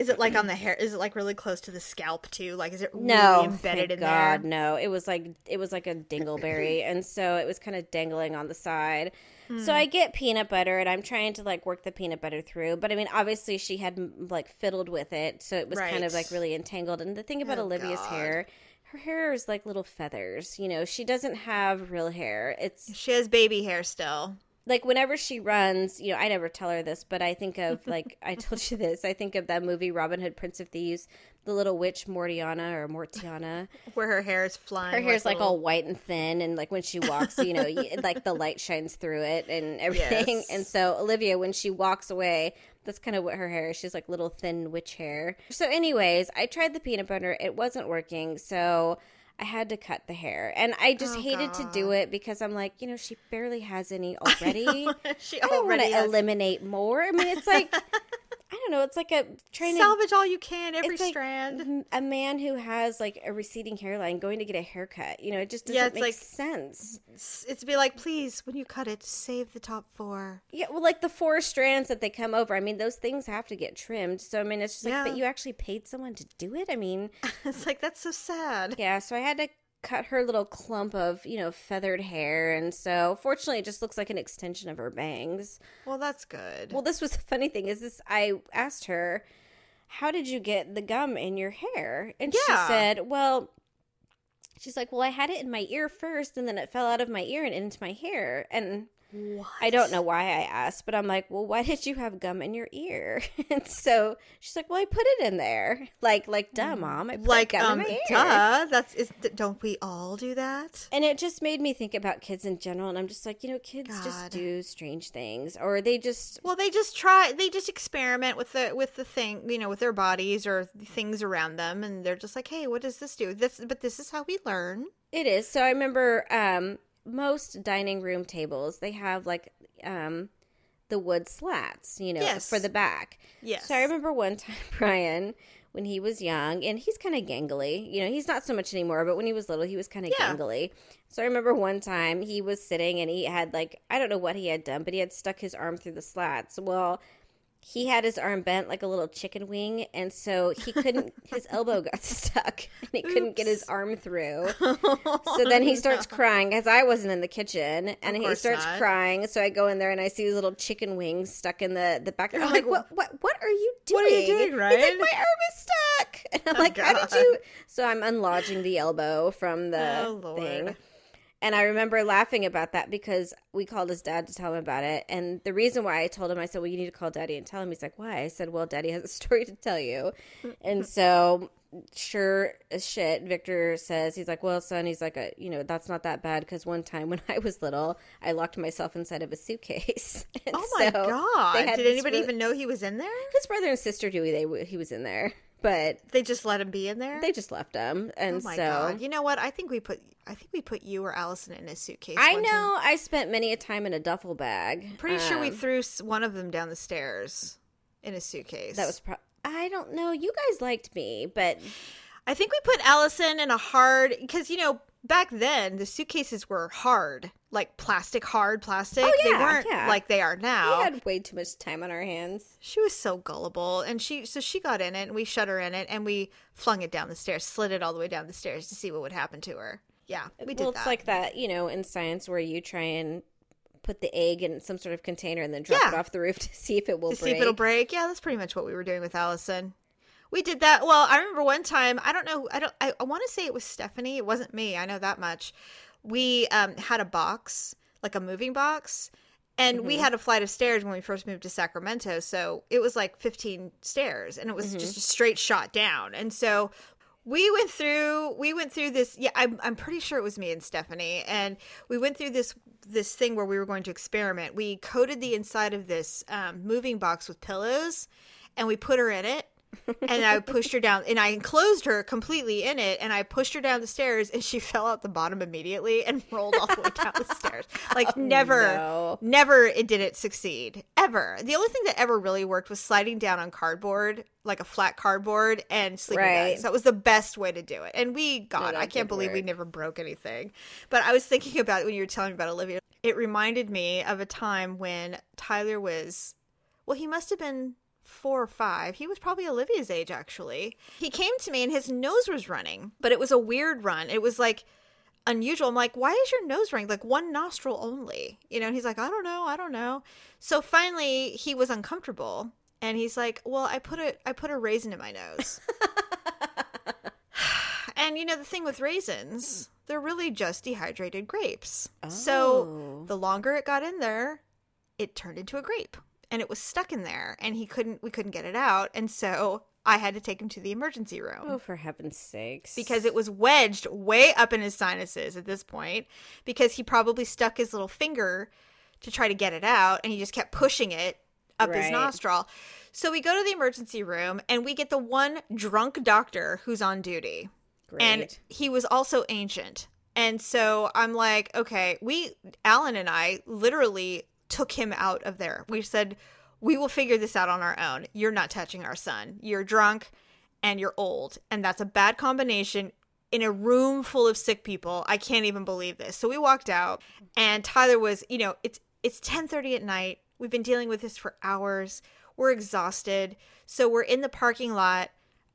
Is it like on the hair? Is it like really close to the scalp too? Like is it No, really embedded thank in God, there? no. It was like it was like a dingleberry, and so it was kind of dangling on the side. Hmm. So I get peanut butter, and I'm trying to like work the peanut butter through. But I mean, obviously, she had like fiddled with it, so it was kind of like really entangled. And the thing about Oh, Olivia's God. hair, her hair is like little feathers. You know, she doesn't have real hair. It's She has baby hair still. Like whenever she runs, you know, I never tell her this, but I think of like I told you this. I think of that movie Robin Hood, Prince of Thieves, the little witch Mortianna or Mortianna. Where her hair is flying. Her hair's like little- all white and thin, and like when she walks, you know, like the light shines through it and everything. Yes. And so Olivia, when she walks away, that's kind of what her hair is. She's like little thin witch hair. So, anyways, I tried the peanut butter. It wasn't working, so I had to cut the hair, and I just Oh, hated to do it because I'm like, you know, she barely has any already. she I don't want to eliminate more. I mean, it's like I don't know. It's like a trying to salvage all you can, every like strand. m- a man who has like a receding hairline going to get a haircut. You know, it just doesn't Yeah, it's make like- sense. It's, to be like, please, when you cut it, save the top four. Yeah, well, like the four strands that they come over. I mean, those things have to get trimmed. So I mean, it's just like, Yeah. but you actually paid someone to do it. I mean, it's like that's so sad. yeah. So I had to cut her little clump of you know feathered hair, and so fortunately, it just looks like an extension of her bangs. Well, that's good. Well, this was the funny thing is this. I asked her, "How did you get the gum in your hair?" And Yeah. she said, "Well." She's like, well, I had it in my ear first, and then it fell out of my ear and into my hair. And I don't know why I asked, but I'm like, well, why did you have gum in your ear? and so she's like, well, I put it in there. Like, like, duh, mom. I put Like, gum um, in my ear. duh. That's is. Don't we all do that? And it just made me think about kids in general. And I'm just like, you know, kids God. just do strange things, or they just Well, they just try. They just experiment with the with the thing, you know, with their bodies or things around them, and they're just like, "Hey, what does this do?" This, but this is how we learn. It is. So I remember um, most dining room tables they have like um, the wood slats, you know, Yes. for the back. Yes. So I remember one time Brian when he was young and he's kind of gangly. You know, he's not so much anymore, but when he was little he was kind of Yeah. gangly. So I remember one time he was sitting and he had like I don't know what he had done, but he had stuck his arm through the slats. Well, he had his arm bent like a little chicken wing, and so he couldn't. his elbow got stuck, and he couldn't get his arm through. Oh, so then he starts crying because I wasn't in the kitchen, and he starts not. crying. So I go in there and I see his little chicken wings stuck in the the back. I'm like, like, what what what are you doing? What are you doing, He's like, my arm is stuck, and I'm oh, like, how did you? So I'm unlodging the elbow from the Oh, thing. And I remember laughing about that because we called his dad to tell him about it. And the reason why I told him, I said, Well, you need to call daddy and tell him. He's like, Why? I said, Well, daddy has a story to tell you. and so, sure as shit, Victor says, He's like, Well, son, he's like, uh, You know, that's not that bad because one time when I was little, I locked myself inside of a suitcase. Oh my so god! Did anybody really- even know he was in there? His brother and sister knew they, he was in there, but They just let him be in there. they just left him. And oh my so. god! You know what? I think we put. I think we put you or Allison in a suitcase. I know I spent many a time in a duffel bag. Pretty sure we Um, threw one of them down the stairs in a suitcase. That was pro- I don't know. You guys liked me, but I think we put Allison in a hard because you know back then the suitcases were hard, like plastic, hard plastic. Oh, they yeah, weren't yeah. like they are now. we had way too much time on our hands. She was so gullible, and she so she got in it, and we shut her in it, and we flung it down the stairs, slid it all the way down the stairs to see what would happen to her. Yeah, we did well, that. it's like that, you know, in science where you try and put the egg in some sort of container and then drop Yeah. it off the roof to see if it will to break. see if it'll break. Yeah, that's pretty much what we were doing with Allison. We did that. Well, I remember one time. I don't know. I don't. I, I want to say it was Stephanie. It wasn't me. I know that much. We um, had a box, like a moving box, and we had a flight of stairs when we first moved to Sacramento. So it was like 15 stairs, and it was just a straight shot down. And so we went through we went through this yeah I'm, I'm pretty sure it was me and stephanie and we went through this this thing where we were going to experiment we coated the inside of this um, moving box with pillows and we put her in it and i pushed her down and i enclosed her completely in it and i pushed her down the stairs and she fell out the bottom immediately and rolled all the way down the stairs. Like oh, never no. never it didn't succeed ever. The only thing that ever really worked was sliding down on cardboard like a flat cardboard and sleeping Right. bags that was the best way to do it. And we god that i can't did believe we never broke anything. But i was thinking about it when you were telling me about olivia it reminded me of a time when tyler was well he must have been four or five he was probably olivia's age actually he came to me and his nose was running but it was a weird run it was like unusual. I'm like, why is your nose running? Like one nostril only, you know? And he's like, I don't know, I don't know. So finally, he was uncomfortable, and he's like, well, I put a I put a raisin in my nose. and you know the thing with raisins, they're really just dehydrated grapes. So Oh. the longer it got in there, it turned into a grape, and it was stuck in there, and he couldn't we couldn't get it out, and so I had to take him to the emergency room Oh, for heaven's sakes! because it was wedged way up in his sinuses at this point because he probably stuck his little finger to try to get it out and he just kept pushing it up his nostril. So we go to the emergency room and we get the one drunk doctor who's on duty. Great. And he was also ancient. And so I'm like, okay, we, Alan and I literally took him out of there. We said, we will figure this out on our own. You're not touching our son. You're drunk and you're old. And that's a bad combination in a room full of sick people. I can't even believe this. So we walked out and Tyler was, you know, it's it's 10:30 at night. We've been dealing with this for hours. We're exhausted. So we're in the parking lot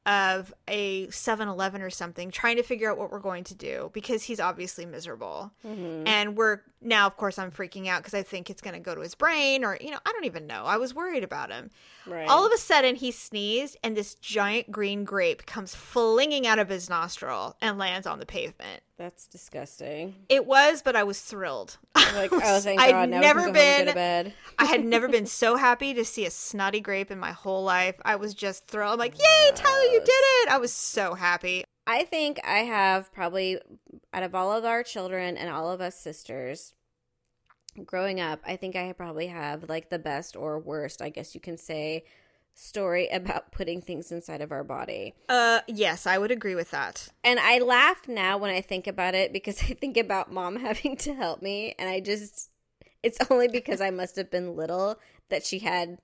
of a 7-Eleven or something trying to figure out what we're going to do because he's obviously miserable. Mm-hmm. And we're now of course I'm freaking out because I think it's going to go to his brain or you know, I don't even know. I was worried about him. right. All of a sudden, he sneezed, and this giant green grape comes flinging out of his nostril and lands on the pavement. That's disgusting. It was, but I was thrilled. Like, oh, thank I'd God. Now never we can go home and go been- to bed. I had never been so happy to see a snotty grape in my whole life. I was just thrilled. I'm like, oh, yay, Tyler, you did it. I was so happy. I think I have probably out of all of our children and all of us sisters growing up, I think I probably have like the best or worst, I guess you can say, story about putting things inside of our body. Uh, yes, I would agree with that. And I laugh now when I think about it because I think about mom having to help me and I just it's only because I must have been little that she had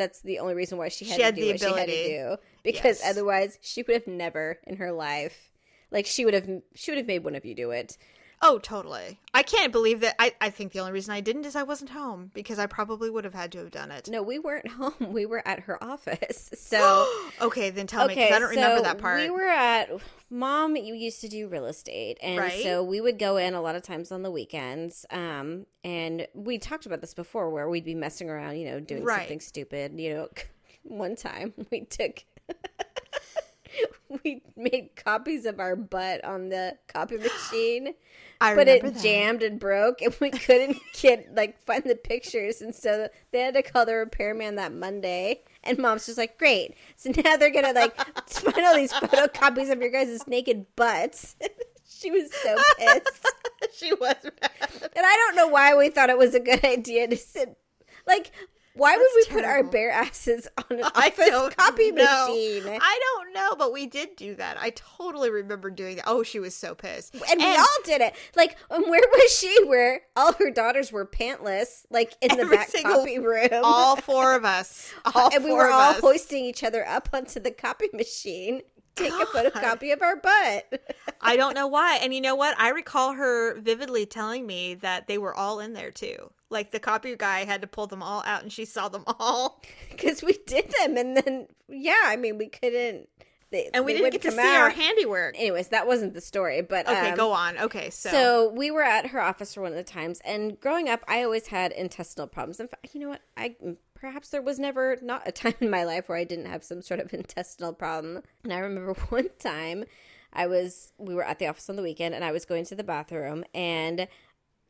that's the only reason why she had She to had do the what she had to do because Yes. otherwise she would have never in her life like she would have she would have made one of you do it. Oh, totally. I can't believe that. I, I think the only reason I didn't is I wasn't home because I probably would have had to have done it. No, we weren't home. We were at her office. So okay, then tell me because I don't remember that part. We were at mom. You used to do real estate, and Right. so we would go in a lot of times on the weekends. Um, and we talked about this before, where we'd be messing around, you know, doing Right. something stupid. You know, one time we took. we made copies of our butt on the copy machine, I but it that. jammed and broke, and we couldn't get like find the pictures, and so they had to call the repairman that Monday. And mom's just like, "Great, so now they're gonna like find all these photocopies of your guys' naked butts." she was so pissed, she was. and I don't know why we thought it was a good idea to sit like. Why would That's we put our bare asses on an office copy know. machine? I don't know, but we did do that. I totally remember doing that. Oh, she was so pissed. and, we all did it. Like, and where was she? Where all her daughters were pantless, like in the back single- copy room. all four of us, all and we were all us. hoisting each other up onto the copy machine. Take a photocopy of our butt. I don't know why. And you know what? I recall her vividly telling me that they were all in there too. Like the copy guy had to pull them all out and she saw them all. Because we did them, and then yeah, I mean we couldn't. They, And we didn't get to see our handiwork. Anyways, that wasn't the story, but Okay, um, go on. Okay, so, So. we were at her office for one of the times, and growing up, I always had intestinal problems. In fact, you know what? I perhaps there was never not a time in my life where I didn't have some sort of intestinal problem. And I remember one time, I was we were at the office on the weekend, and I was going to the bathroom, and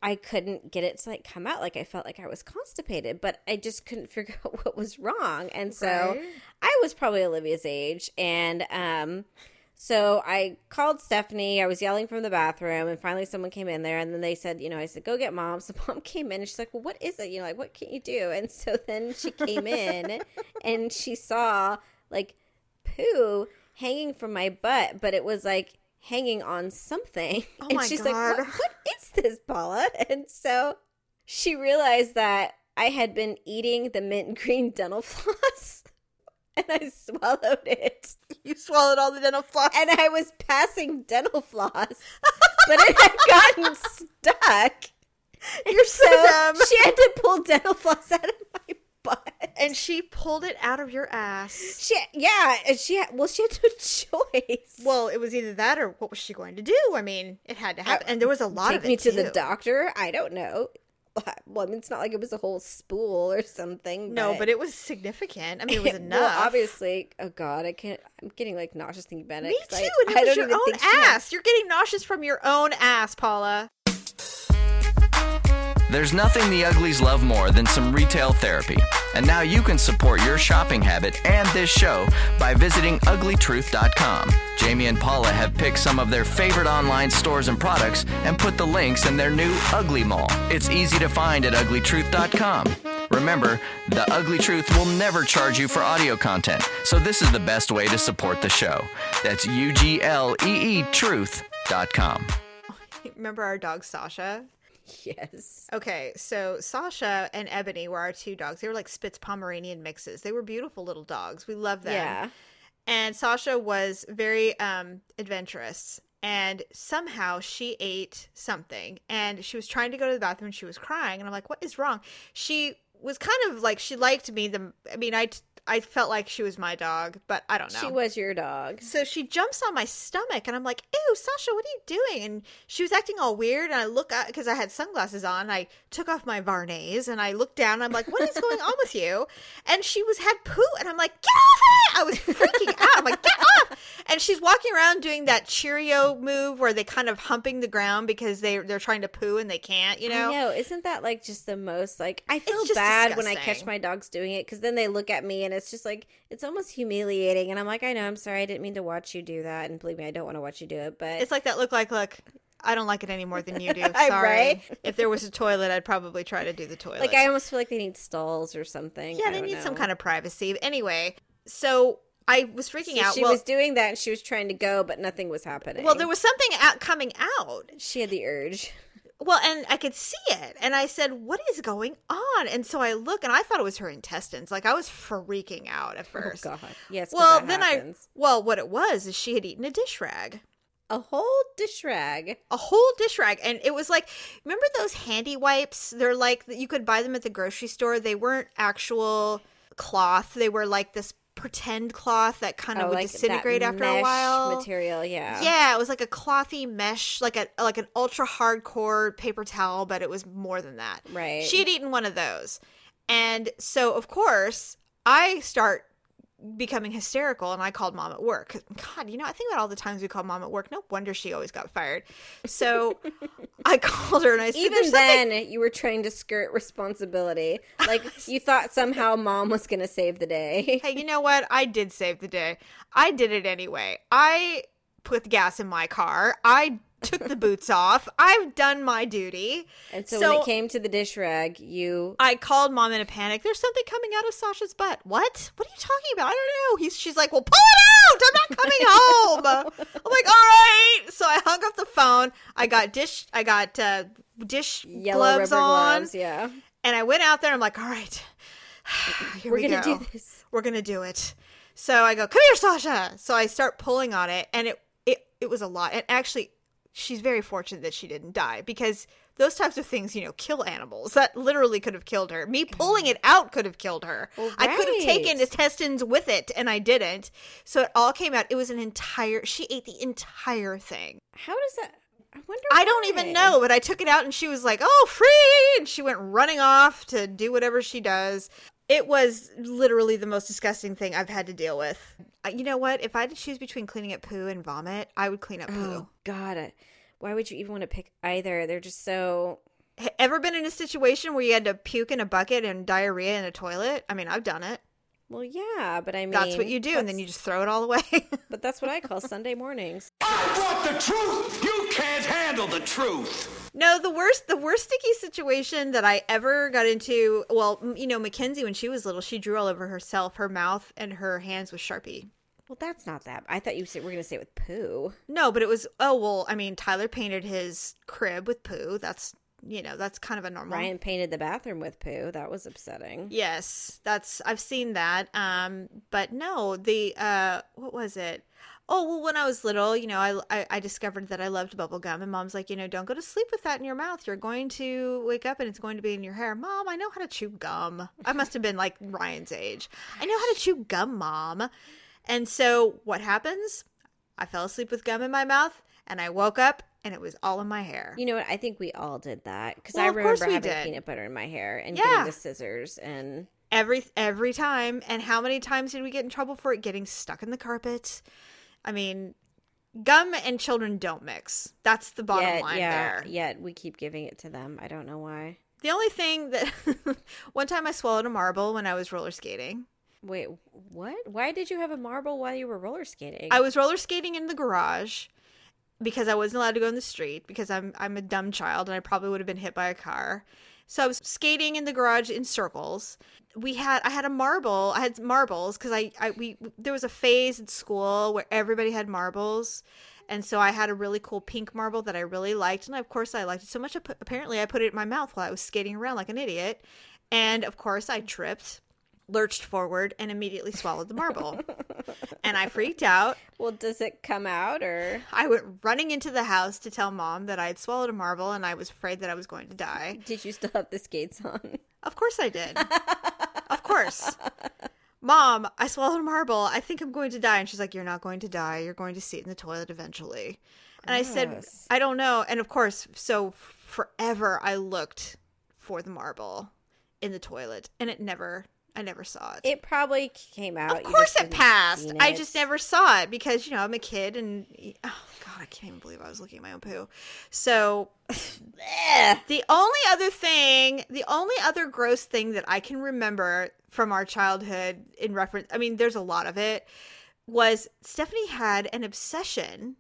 I couldn't get it to like come out. Like I felt like I was constipated, but I just couldn't figure out what was wrong. And so Right. I was probably Olivia's age, and um. So I called Stephanie. I was yelling from the bathroom, and finally someone came in there. And then they said, you know, I said, "Go get mom." So mom came in, and she's like, "Well, what is it? You know, like what can you do?" And so then she came in, and she saw like poo hanging from my butt, but it was like hanging on something. Oh and she's like, what, "What is this, Paula?" And so she realized that I had been eating the mint green dental floss, and I swallowed it you swallowed all the dental floss. and I was passing dental floss, but it had gotten stuck. You're so, dumb. She had to pull dental floss out of my. And she pulled it out of your ass. She, yeah, and she well, she had no choice. Well, it was either that or what was she going to do? I mean, it had to happen. And there was a lot of it Take me to the doctor. I don't know. Well, I mean, it's not like it was a whole spool or something. No, but it was significant. I mean, it was enough. well, obviously, oh god, I can't. I'm getting like nauseous thinking about it. Me too. I, and I it was don't your own she had- ass. You're getting nauseous from your own ass, Paula. There's nothing the uglies love more than some retail therapy. And now you can support your shopping habit and this show by visiting uglytruth.com. Jamie and Paula have picked some of their favorite online stores and products and put the links in their new Ugly Mall. It's easy to find at uglytruth.com. Remember, The Ugly Truth will never charge you for audio content, so this is the best way to support the show. That's U G L E E truth.com. Remember our dog Sasha? Yes. Okay, so Sasha and Ebony were our two dogs. They were like Spitz Pomeranian mixes. They were beautiful little dogs. We love them. Yeah. And Sasha was very um adventurous. And somehow she ate something and she was trying to go to the bathroom and she was crying. And I'm like, what is wrong? She was kind of like, she liked me. The, I mean, I, I felt like she was my dog, but I don't know. She was your dog. So she jumps on my stomach, and I'm like, "Ew, Sasha, what are you doing?" And she was acting all weird. And I look at because I had sunglasses on. I took off my Vuarnets, and I looked down. And I'm like, "What is going on with you?" And she was had poo, and I'm like, "Get off it!" I was freaking out. I'm like, "Get off!" And she's walking around doing that Cheerio move where they kind of humping the ground because they they're trying to poo and they can't, you know? Know. Isn't that like just the most like I feel bad when I catch my dogs doing it because then they look at me and it's just like it's almost humiliating and I'm like I know I'm sorry I didn't mean to watch you do that and believe me I don't want to watch you do it but It's like that look like look. I don't like it any more than you do. Right? Sorry. if there was a toilet, I'd probably try to do the toilet. like I almost feel like they need stalls or something. yeah, they need some kind of privacy. Anyway, so I was freaking So out. she well, was doing that and she was trying to go but nothing was happening. well, there was something out coming out. she had the urge. Well, and I could see it. And I said, What is going on? And so I look and I thought it was her intestines. Like I was freaking out at oh, first. Oh god. Yes. well, then happens. I, well, what it was is she had eaten a dish rag. a whole dish rag. A whole dish rag. And it was like, remember those handy wipes? They're like, you could buy them at the grocery store. They weren't actual cloth, they were like this pretend cloth that kind of Oh, would like disintegrate after a while. Material, yeah. Yeah, it was like a clothy mesh, like a like an ultra hardcore paper towel, but it was more than that. Right. She had eaten one of those. And so of course, I start becoming hysterical and I called mom at work. God, you know, I think about all the times we called mom at work. No wonder she always got fired. So I called her and I said, Even "There's something then, you were trying to skirt responsibility. Like you thought somehow mom was going to save the day. hey, you know what? I did save the day. I did it anyway. I put gas in my car. I took the boots off. I've done my duty. And so, So- when it came to the dish rag, you I called mom in a panic. There's something coming out of Sasha's butt. What? What are you talking about? I don't know. He's she's like, well, pull it out. I'm not coming home. I'm like, all right. So I hung up the phone. I got dish. I got uh, dish yellow gloves on, gloves, yeah. and I went out there. I'm like, all right, We're we going to go. do this. We're gonna do it. So I go, come here, Sasha. So I start pulling on it, and it it it was a lot. And actually, she's very fortunate that she didn't die because those types of things, you know, kill animals. That literally could have killed her. Me pulling it out could have killed her. Well, I could have taken intestines with it, and I didn't. So it all came out. It was an entire. She ate the entire thing. How does that I wonder I don't why. even know, but I took it out and she was like, "Oh, free!" and she went running off to do whatever she does. It was literally the most disgusting thing I've had to deal with. You know what? If I had to choose between cleaning up poo and vomit, I would clean up poo. Oh god. Why would you even want to pick either? They're just so Ever been in a situation where you had to puke in a bucket and diarrhea in a toilet? I mean, I've done it. Well, yeah, but I mean That's what you do, and then you just throw it all away. But that's what I call Sunday mornings. I want the truth. You can't handle the truth. No, the worst, the worst sticky situation that I ever got into. Well, you know, Mackenzie when she was little, she drew all over herself, her mouth and her hands with Sharpie. Well, that's not that. I thought you said we're going to say it with poo. No, but it was. Oh well, I mean, Tyler painted his crib with poo. That's you know, that's kind of a normal. Ryan painted the bathroom with poo. That was upsetting. Yes, that's I've seen that. Um, but no, the uh, what was it? Oh well, when I was little, you know, I, I I discovered that I loved bubble gum, and mom's like, you know, don't go to sleep with that in your mouth. You're going to wake up and it's going to be in your hair. Mom, I know how to chew gum. I must have been like Ryan's age. I know how to chew gum, mom. And so what happens? I fell asleep with gum in my mouth, and I woke up and it was all in my hair. You know what? I think we all did that because Well, I remember having did. peanut butter in my hair and Yeah. getting the scissors and every every time and how many times did we get in trouble for it getting stuck in the carpet i mean gum and children don't mix that's the bottom yet, line yeah, there yet we keep giving it to them. I don't know why. the only thing that one time i swallowed a marble when i was roller skating Wait, what? Why did you have a marble while you were roller skating? i was roller skating in the garage because i wasn't allowed to go in the street because i'm i'm a dumb child and i probably would have been hit by a car. So i was skating in the garage in circles. We had i had a marble i had marbles because I, I we there was a phase at school where everybody had marbles. And so i had a really cool pink marble that i really liked. And of course i liked it so much apparently i put it in my mouth while i was skating around like an idiot. And of course i tripped lurched forward and immediately swallowed the marble and i freaked out well, does it come out or? I went running into the house to tell mom that I had swallowed a marble and I was afraid that I was going to die. Did you still have the skates on? Of course I did. of course. Mom, I swallowed a marble. I think I'm going to die. And she's like, You're not going to die. You're going to see it in the toilet eventually. And I said, I don't know. And of course, so forever I looked for the marble in the toilet and it never I never saw it. It probably came out. of course, it passed. seen I just never saw it because you know I'm a kid, and oh god, I can't even believe I was looking at my own poo. So the only other thing, the only other gross thing that I can remember from our childhood in reference, I mean, there's a lot of it, was Stephanie had an obsession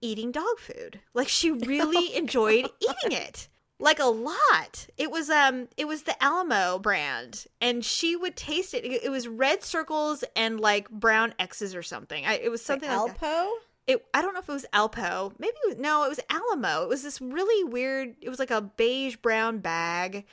eating dog food. Like she oh, really enjoyed eating it. Like a lot. It was um it was the Alamo brand and she would taste it. It, it was red circles and like brown X's or something. I, it was something like that Alpo. it I don't know if it was Alpo. Maybe it was, no, it was Alamo. It was this really weird. It was like a beige brown bag,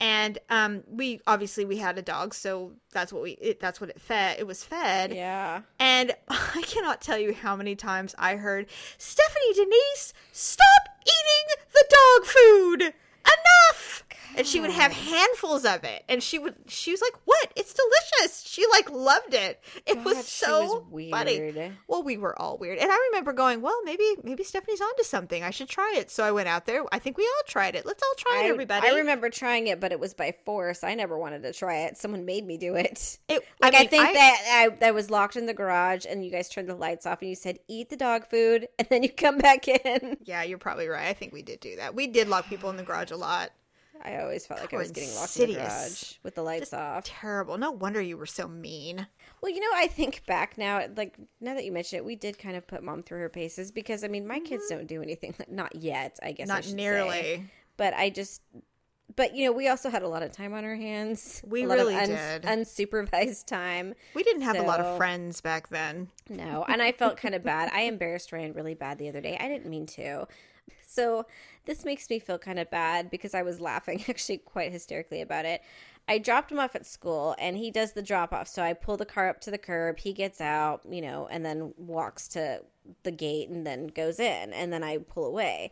and um, we obviously we had a dog, so that's what we it, that's what it fed. It was fed, Yeah. and I cannot tell you how many times I heard Stephanie Denise stop eating the dog food. Enough. And she would have handfuls of it, and she would. She was like, "What? It's delicious." She like loved it. It God, was so was funny. Well, we were all weird. And I remember going, well, maybe maybe Stephanie's onto something. I should try it. So I went out there. I think we all tried it. Let's all try it, everybody. I remember trying it, but it was by force. I never wanted to try it. Someone made me do it. It, Like I, mean, think that I, I was locked in the garage, and you guys turned the lights off, and you said, "Eat the dog food," and then you come back in. Yeah, you're probably right. I think we did do that. We did lock people in the garage a lot. I always felt like I was getting locked in the garage with the lights off. Terrible. No wonder you were so mean. Well, you know, I think back now, like now that you mention it, we did kind of put mom through her paces because I mean, my kids don't do anything. Not yet, I guess. I Mm-hmm. Not should nearly. say. But I just, but you know, we also had a lot of time on our hands. We a lot of really did. unsupervised time. We didn't have a lot of friends back then. No, and I felt kind of bad. I embarrassed Ryan really bad the other day. I didn't mean to. So this makes me feel kind of bad because I was laughing actually quite hysterically about it. I dropped him off at school and he does the drop off. So I pull the car up to the curb, he gets out, you know, and then walks to the gate and then goes in and then I pull away.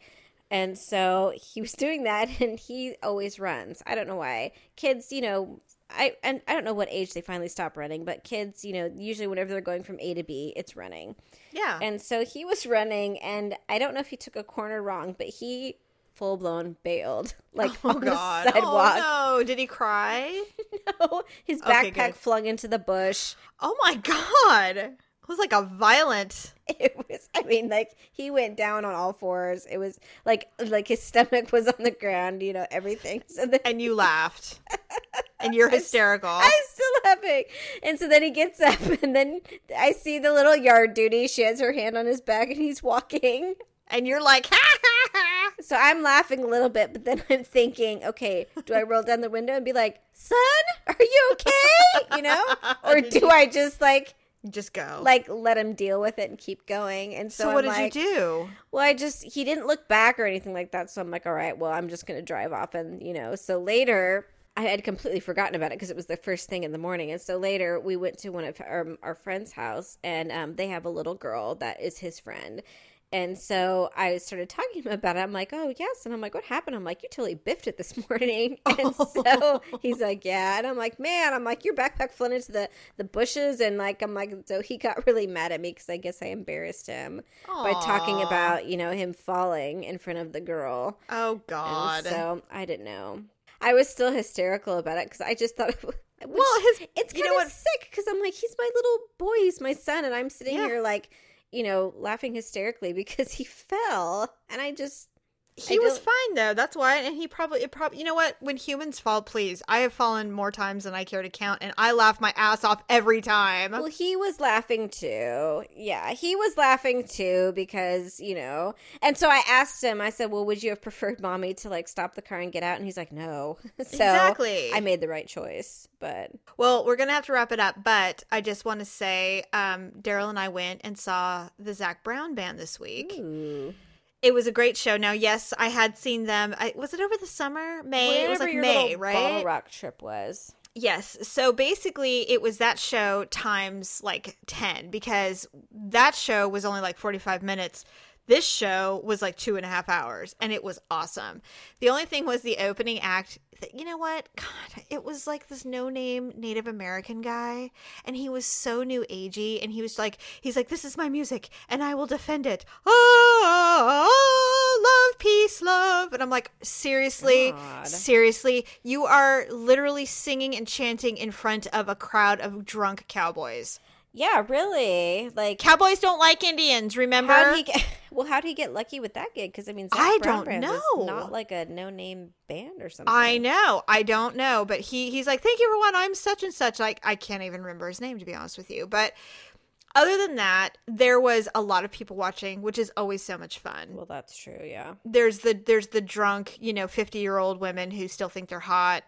And so he was doing that and he always runs. I don't know why. Kids, you know, I and I don't know what age they finally stop running, but kids, you know, usually whenever they're going from A to B, it's running. Yeah. And so he was running, and I don't know if he took a corner wrong, but he full blown bailed like oh on God. the sidewalk. Oh no. Did he cry? No, his backpack good. flung into the bush. Oh my God. It was like a violent. It was, I mean, like he went down on all fours. It was like, like his stomach was on the ground, you know, everything. So then And you laughed. and you're hysterical. I'm still laughing. And so then he gets up, and then I see the little yard duty. She has her hand on his back, and he's walking. and you're like, ha ha ha. So I'm laughing a little bit, but then I'm thinking, okay, do I roll down the window and be like, son, are you okay? You know? Or do I just like, Just go. like let him deal with it and keep going? And so, so, I'm what did like, you do? Well, I just, he didn't look back or anything like that. So I'm like, all right, well, I'm just going to drive off. And, you know, so later, I had completely forgotten about it because it was the first thing in the morning. And so later, we went to one of our, our friend's house, and um, they have a little girl that is his friend. And so I started talking to him about it. I'm like, oh, yes. And I'm like, what happened? I'm like, you totally biffed it this morning. And so he's like, yeah. And I'm like, man, I'm like, your backpack flew into the, the bushes. And like, I'm like, so he got really mad at me because I guess I embarrassed him by talking about, you know, him falling in front of the girl. Oh And God. so I didn't know. I was still hysterical about it because I just thought, Well, his- it's you kind know of sick because I'm like, he's my little boy, he's my son, and I'm sitting Yeah. here like, you know, laughing hysterically because he fell, and I just, He was fine though. That's why, and he probably, it probably, you know what? When humans fall, please, I have fallen more times than I care to count, and I laugh my ass off every time. well, he was laughing too. Yeah, he was laughing too because you know, and so I asked him. I said, "Well, would you have preferred mommy to like stop the car and get out?" And he's like, "No." so Exactly. I made the right choice, but Well, we're gonna have to wrap it up, but I just want to say, um, Daryl and I went and saw the Zac Brown band this week. ooh. It was a great show. Now, yes, I had seen them. I, was it over the summer? May? it was Whatever like your May, right? BottleRock trip was. Yes. So basically, it was that show times like 10 because that show was only like 45 minutes. This show was like two and a half hours and it was awesome. The only thing was the opening act. that- You know what? God, it was like this no name Native American guy and he was so new agey and he was like, he's like, this is my music and I will defend it. Ah, love, peace, love. And I'm like, seriously, God. seriously, you are literally singing and chanting in front of a crowd of drunk cowboys. Yeah, really. Like, Cowboys don't like Indians, remember? how did he get? Well, how did he get lucky with that gig? Because I mean, Zac I Brown don't know. not like a no-name band or something. I know. I don't know, but he he's like, "Thank you everyone. I'm such and such." Like I can't even remember his name to be honest with you. But other than that, there was a lot of people watching, which is always so much fun. Well, that's true. Yeah. there's the there's the drunk, you know, 50-year-old women who still think they're hot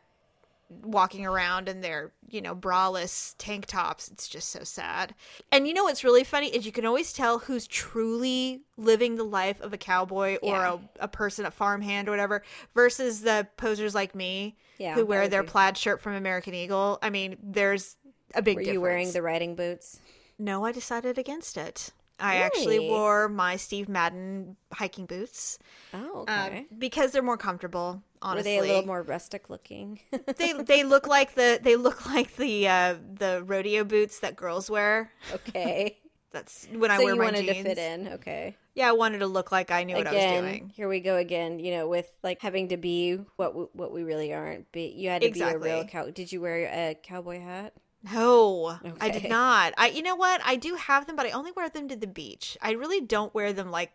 walking around in their, you know, braless tank tops. It's just so sad. And you know what's really funny is you can always tell who's truly living the life of a cowboy or Yeah. a, a person, a farmhand or whatever, versus the posers like me Yeah, who wear their be- plaid shirt from American Eagle. I mean, there's a big Were difference. you wearing the riding boots? No, I decided against it. I actually wore my Steve Madden hiking boots Oh, uh, okay. because they're more comfortable. Were they a little more rustic looking? they they look like the they look like the uh, the rodeo boots that girls wear. okay. That's when I so wear you my wanted jeans. to fit in. Okay. Yeah, I wanted to look like I knew what I was doing. here we go again. You know, with like having to be what we, what we really aren't. But you had to be a real cow. Did you wear a cowboy hat? No, I did not. I you know what? I do have them, but I only wear them to the beach. I really don't wear them like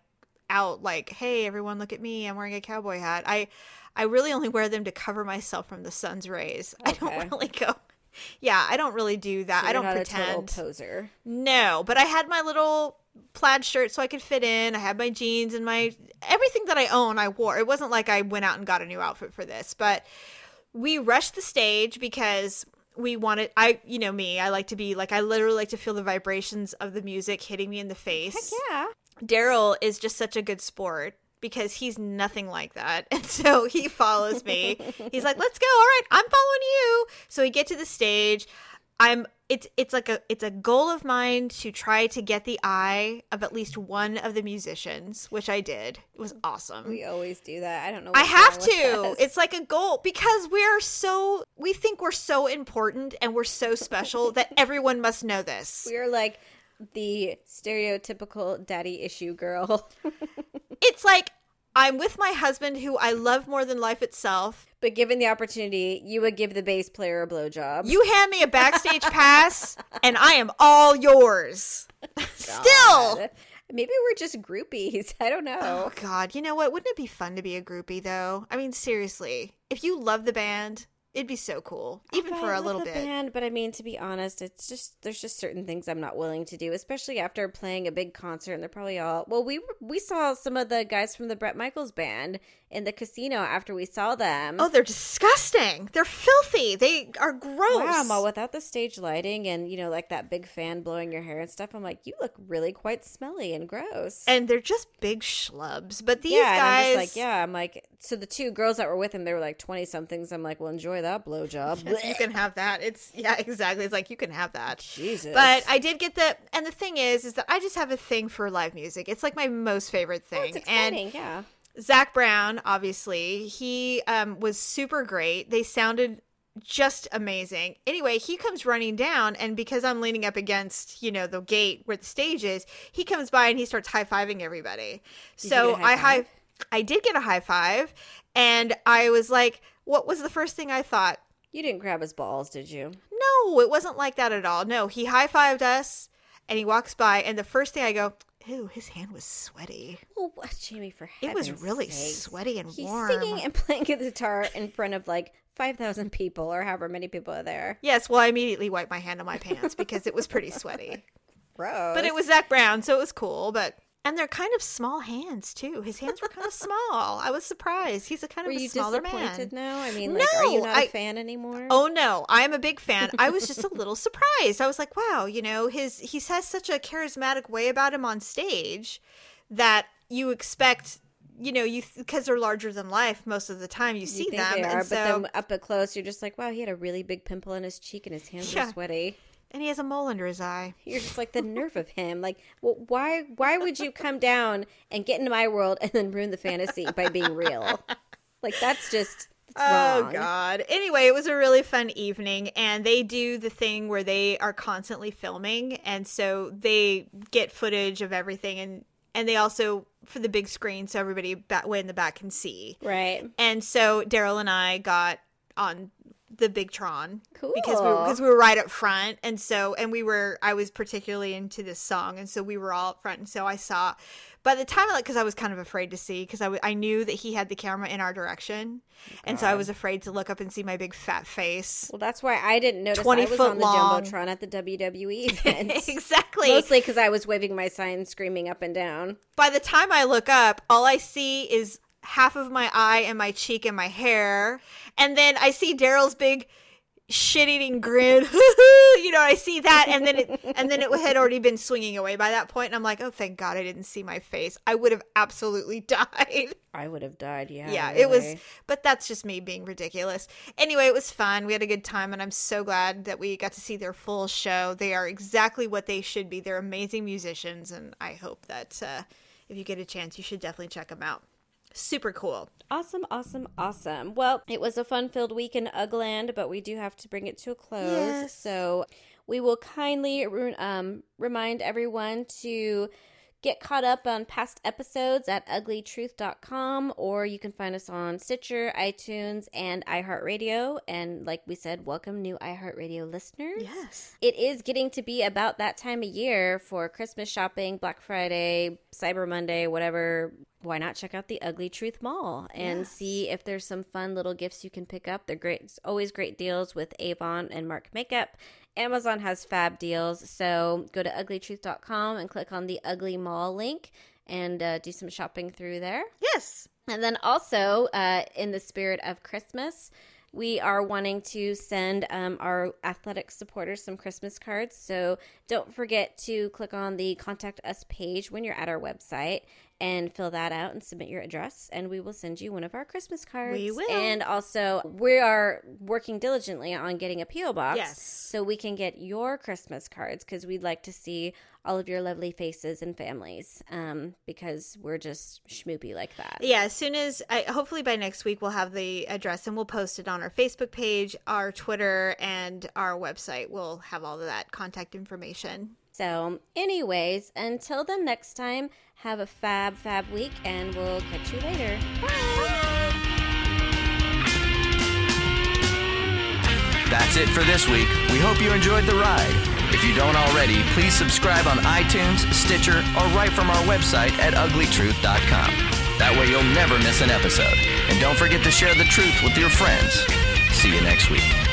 out like, "Hey, everyone, look at me. I'm wearing a cowboy hat." I I really only wear them to cover myself from the sun's rays. I don't really go Yeah, I don't really do that. So I don't not a total pretend. poser. No, but I had my little plaid shirt so I could fit in. I had my jeans and my everything that I own I wore. It wasn't like I went out and got a new outfit for this, but we rushed the stage because we wanted I you know me, I like to be like I literally like to feel the vibrations of the music hitting me in the face. Heck Yeah. Daryl is just such a good sport because he's nothing like that. And so he follows me. he's like, "Let's go. All right, I'm following you." So we get to the stage. I'm it's it's like a it's a goal of mine to try to get the eye of at least one of the musicians, which I did. It was awesome. We always do that. I don't know. Why. I have to. It's like a goal because we're so we think we're so important and we're so special that everyone must know this. we're like the stereotypical daddy issue girl. It's like I'm with my husband who I love more than life itself. but given the opportunity, you would give the bass player a blowjob. You hand me a backstage pass and I am all yours. Still. Maybe we're just groupies. I don't know. Oh god, you know what? Wouldn't it be fun to be a groupie though? I mean seriously. If you love the band, it'd be so cool. Even for I a little bit. Band, but I mean, to be honest, it's just there's just certain things I'm not willing to do, especially after playing a big concert. And they're probably all well. We we saw some of the guys from the Bret Michaels band in the casino after we saw them. Oh, they're disgusting. They're filthy. They are gross. Wow, Ma, without the stage lighting and you know, like that big fan blowing your hair and stuff, I'm like, you look really quite smelly and gross. and they're just big schlubs. But these yeah, guys and I'm just like, yeah, I'm like, so the two girls that were with him, they were like 20 somethings. I'm like, well, enjoy that blowjob. you can have that. It's yeah, exactly. It's like you can have that. Jesus. But I did get the and the thing is is that I just have a thing for live music. It's like my most favorite oh, thing. it's and yeah. Zac Brown, obviously, he um, was super great. They sounded just amazing. Anyway, he comes running down, and because I'm leaning up against, you know, the gate where the stage is, he comes by and he starts high fiving everybody. you so high I high. I did get a high five, and I was like, "What was the first thing I thought?" You didn't grab his balls, did you? No, it wasn't like that at all. No, he high fived us, and he walks by, and the first thing I go, "Ew, his hand was sweaty." Oh, what, Jamie? For It was really sakes. sweaty and He's warm. singing and playing guitar in front of like five thousand people or however many people are there. Yes, well, I immediately wiped my hand on my pants because it was pretty sweaty. Gross. But it was Zac Brown, so it was cool. But and they're kind of small hands too. His hands were kind of small. I was surprised. He's a kind Were of a you smaller disappointed man. now? I mean, like, are you No, not a I- fan anymore? Oh no, I am a big fan. I was just a little surprised. I was like, wow, you know, his he has such a charismatic way about him on stage that you expect, you know, you because they're larger than life most of the time. You, you see think them, they and are, so but then up at close, you're just like, wow, he had a really big pimple on his cheek and his hands Yeah. were sweaty. And he has a mole under his eye. You're just like the nerve of him. Like, well, why? Why would you come down and get into my world and then ruin the fantasy by being real? Like, that's just that's Oh wrong. god. Anyway, it was a really fun evening and they do the thing where they are constantly filming and so they get footage of everything and and they also for the big screen so everybody back, way in the back can see. Right. And so Daryl and I got on the big Tron because we because we were right up front, and so and we were I was particularly into this song, and so we were all up front, and so I saw. By the time, like, because I was kind of afraid to see, because I, w- I knew that he had the camera in our direction, and so I was afraid to look up and see my big fat face. Well, that's why I didn't notice 20 I was foot on the long. jumbotron at the WWE event. exactly. Mostly because I was waving my sign, screaming up and down. by the time I look up, all I see is half of my eye and my cheek and my hair. And then I see Daryl's big shit eating grin. you know, I see that and then it and then it had already been swinging away by that point and I'm like, "Oh, thank God I didn't see my face. I would have absolutely died." I would have died. Yeah. yeah, it was but that's just me being ridiculous. Anyway, it was fun. We had a good time and I'm so glad that we got to see their full show. They are exactly what they should be. They're amazing musicians and I hope that uh, if you get a chance, you should definitely check them out. Super cool. Awesome, awesome, awesome. Well, it was a fun filled week in Ugland, but we do have to bring it to a close. Yes. So we will kindly um, remind everyone to get caught up on past episodes at uglytruth.com or you can find us on Stitcher, iTunes, and iHeartRadio. And like we said, welcome new iHeartRadio listeners. Yes. It is getting to be about that time of year for Christmas shopping, Black Friday, Cyber Monday, whatever. Why not check out the Ugly Truth Mall and see if there's some fun little gifts you can pick up? They're great, it's always great deals with Avon and Mark Makeup. Amazon has fab deals, so go to uglytruth.com and click on the Ugly Mall link and uh, do some shopping through there. Yes. And then also, uh, in the spirit of Christmas, we are wanting to send um, our athletic supporters some Christmas cards. So don't forget to click on the contact us page when you're at our website and fill that out and submit your address, and we will send you one of our Christmas cards. We will. And also, we are working diligently on getting a P.O. box Yes. so we can get your Christmas cards because we'd like to see all of your lovely faces and families um, because we're just schmoopy like that. Yeah, as soon as I hopefully by next week we'll have the address and we'll post it on our Facebook page, our Twitter, and our website. We'll have all of that contact information. So, anyways, until the next time, have a fab, fab week, and we'll catch you later. Bye. That's it for this week. We hope you enjoyed the ride. If you don't already, please subscribe on iTunes, Stitcher, or right from our website at uglytruth.com. That way you'll never miss an episode. And don't forget to share the truth with your friends. See you next week.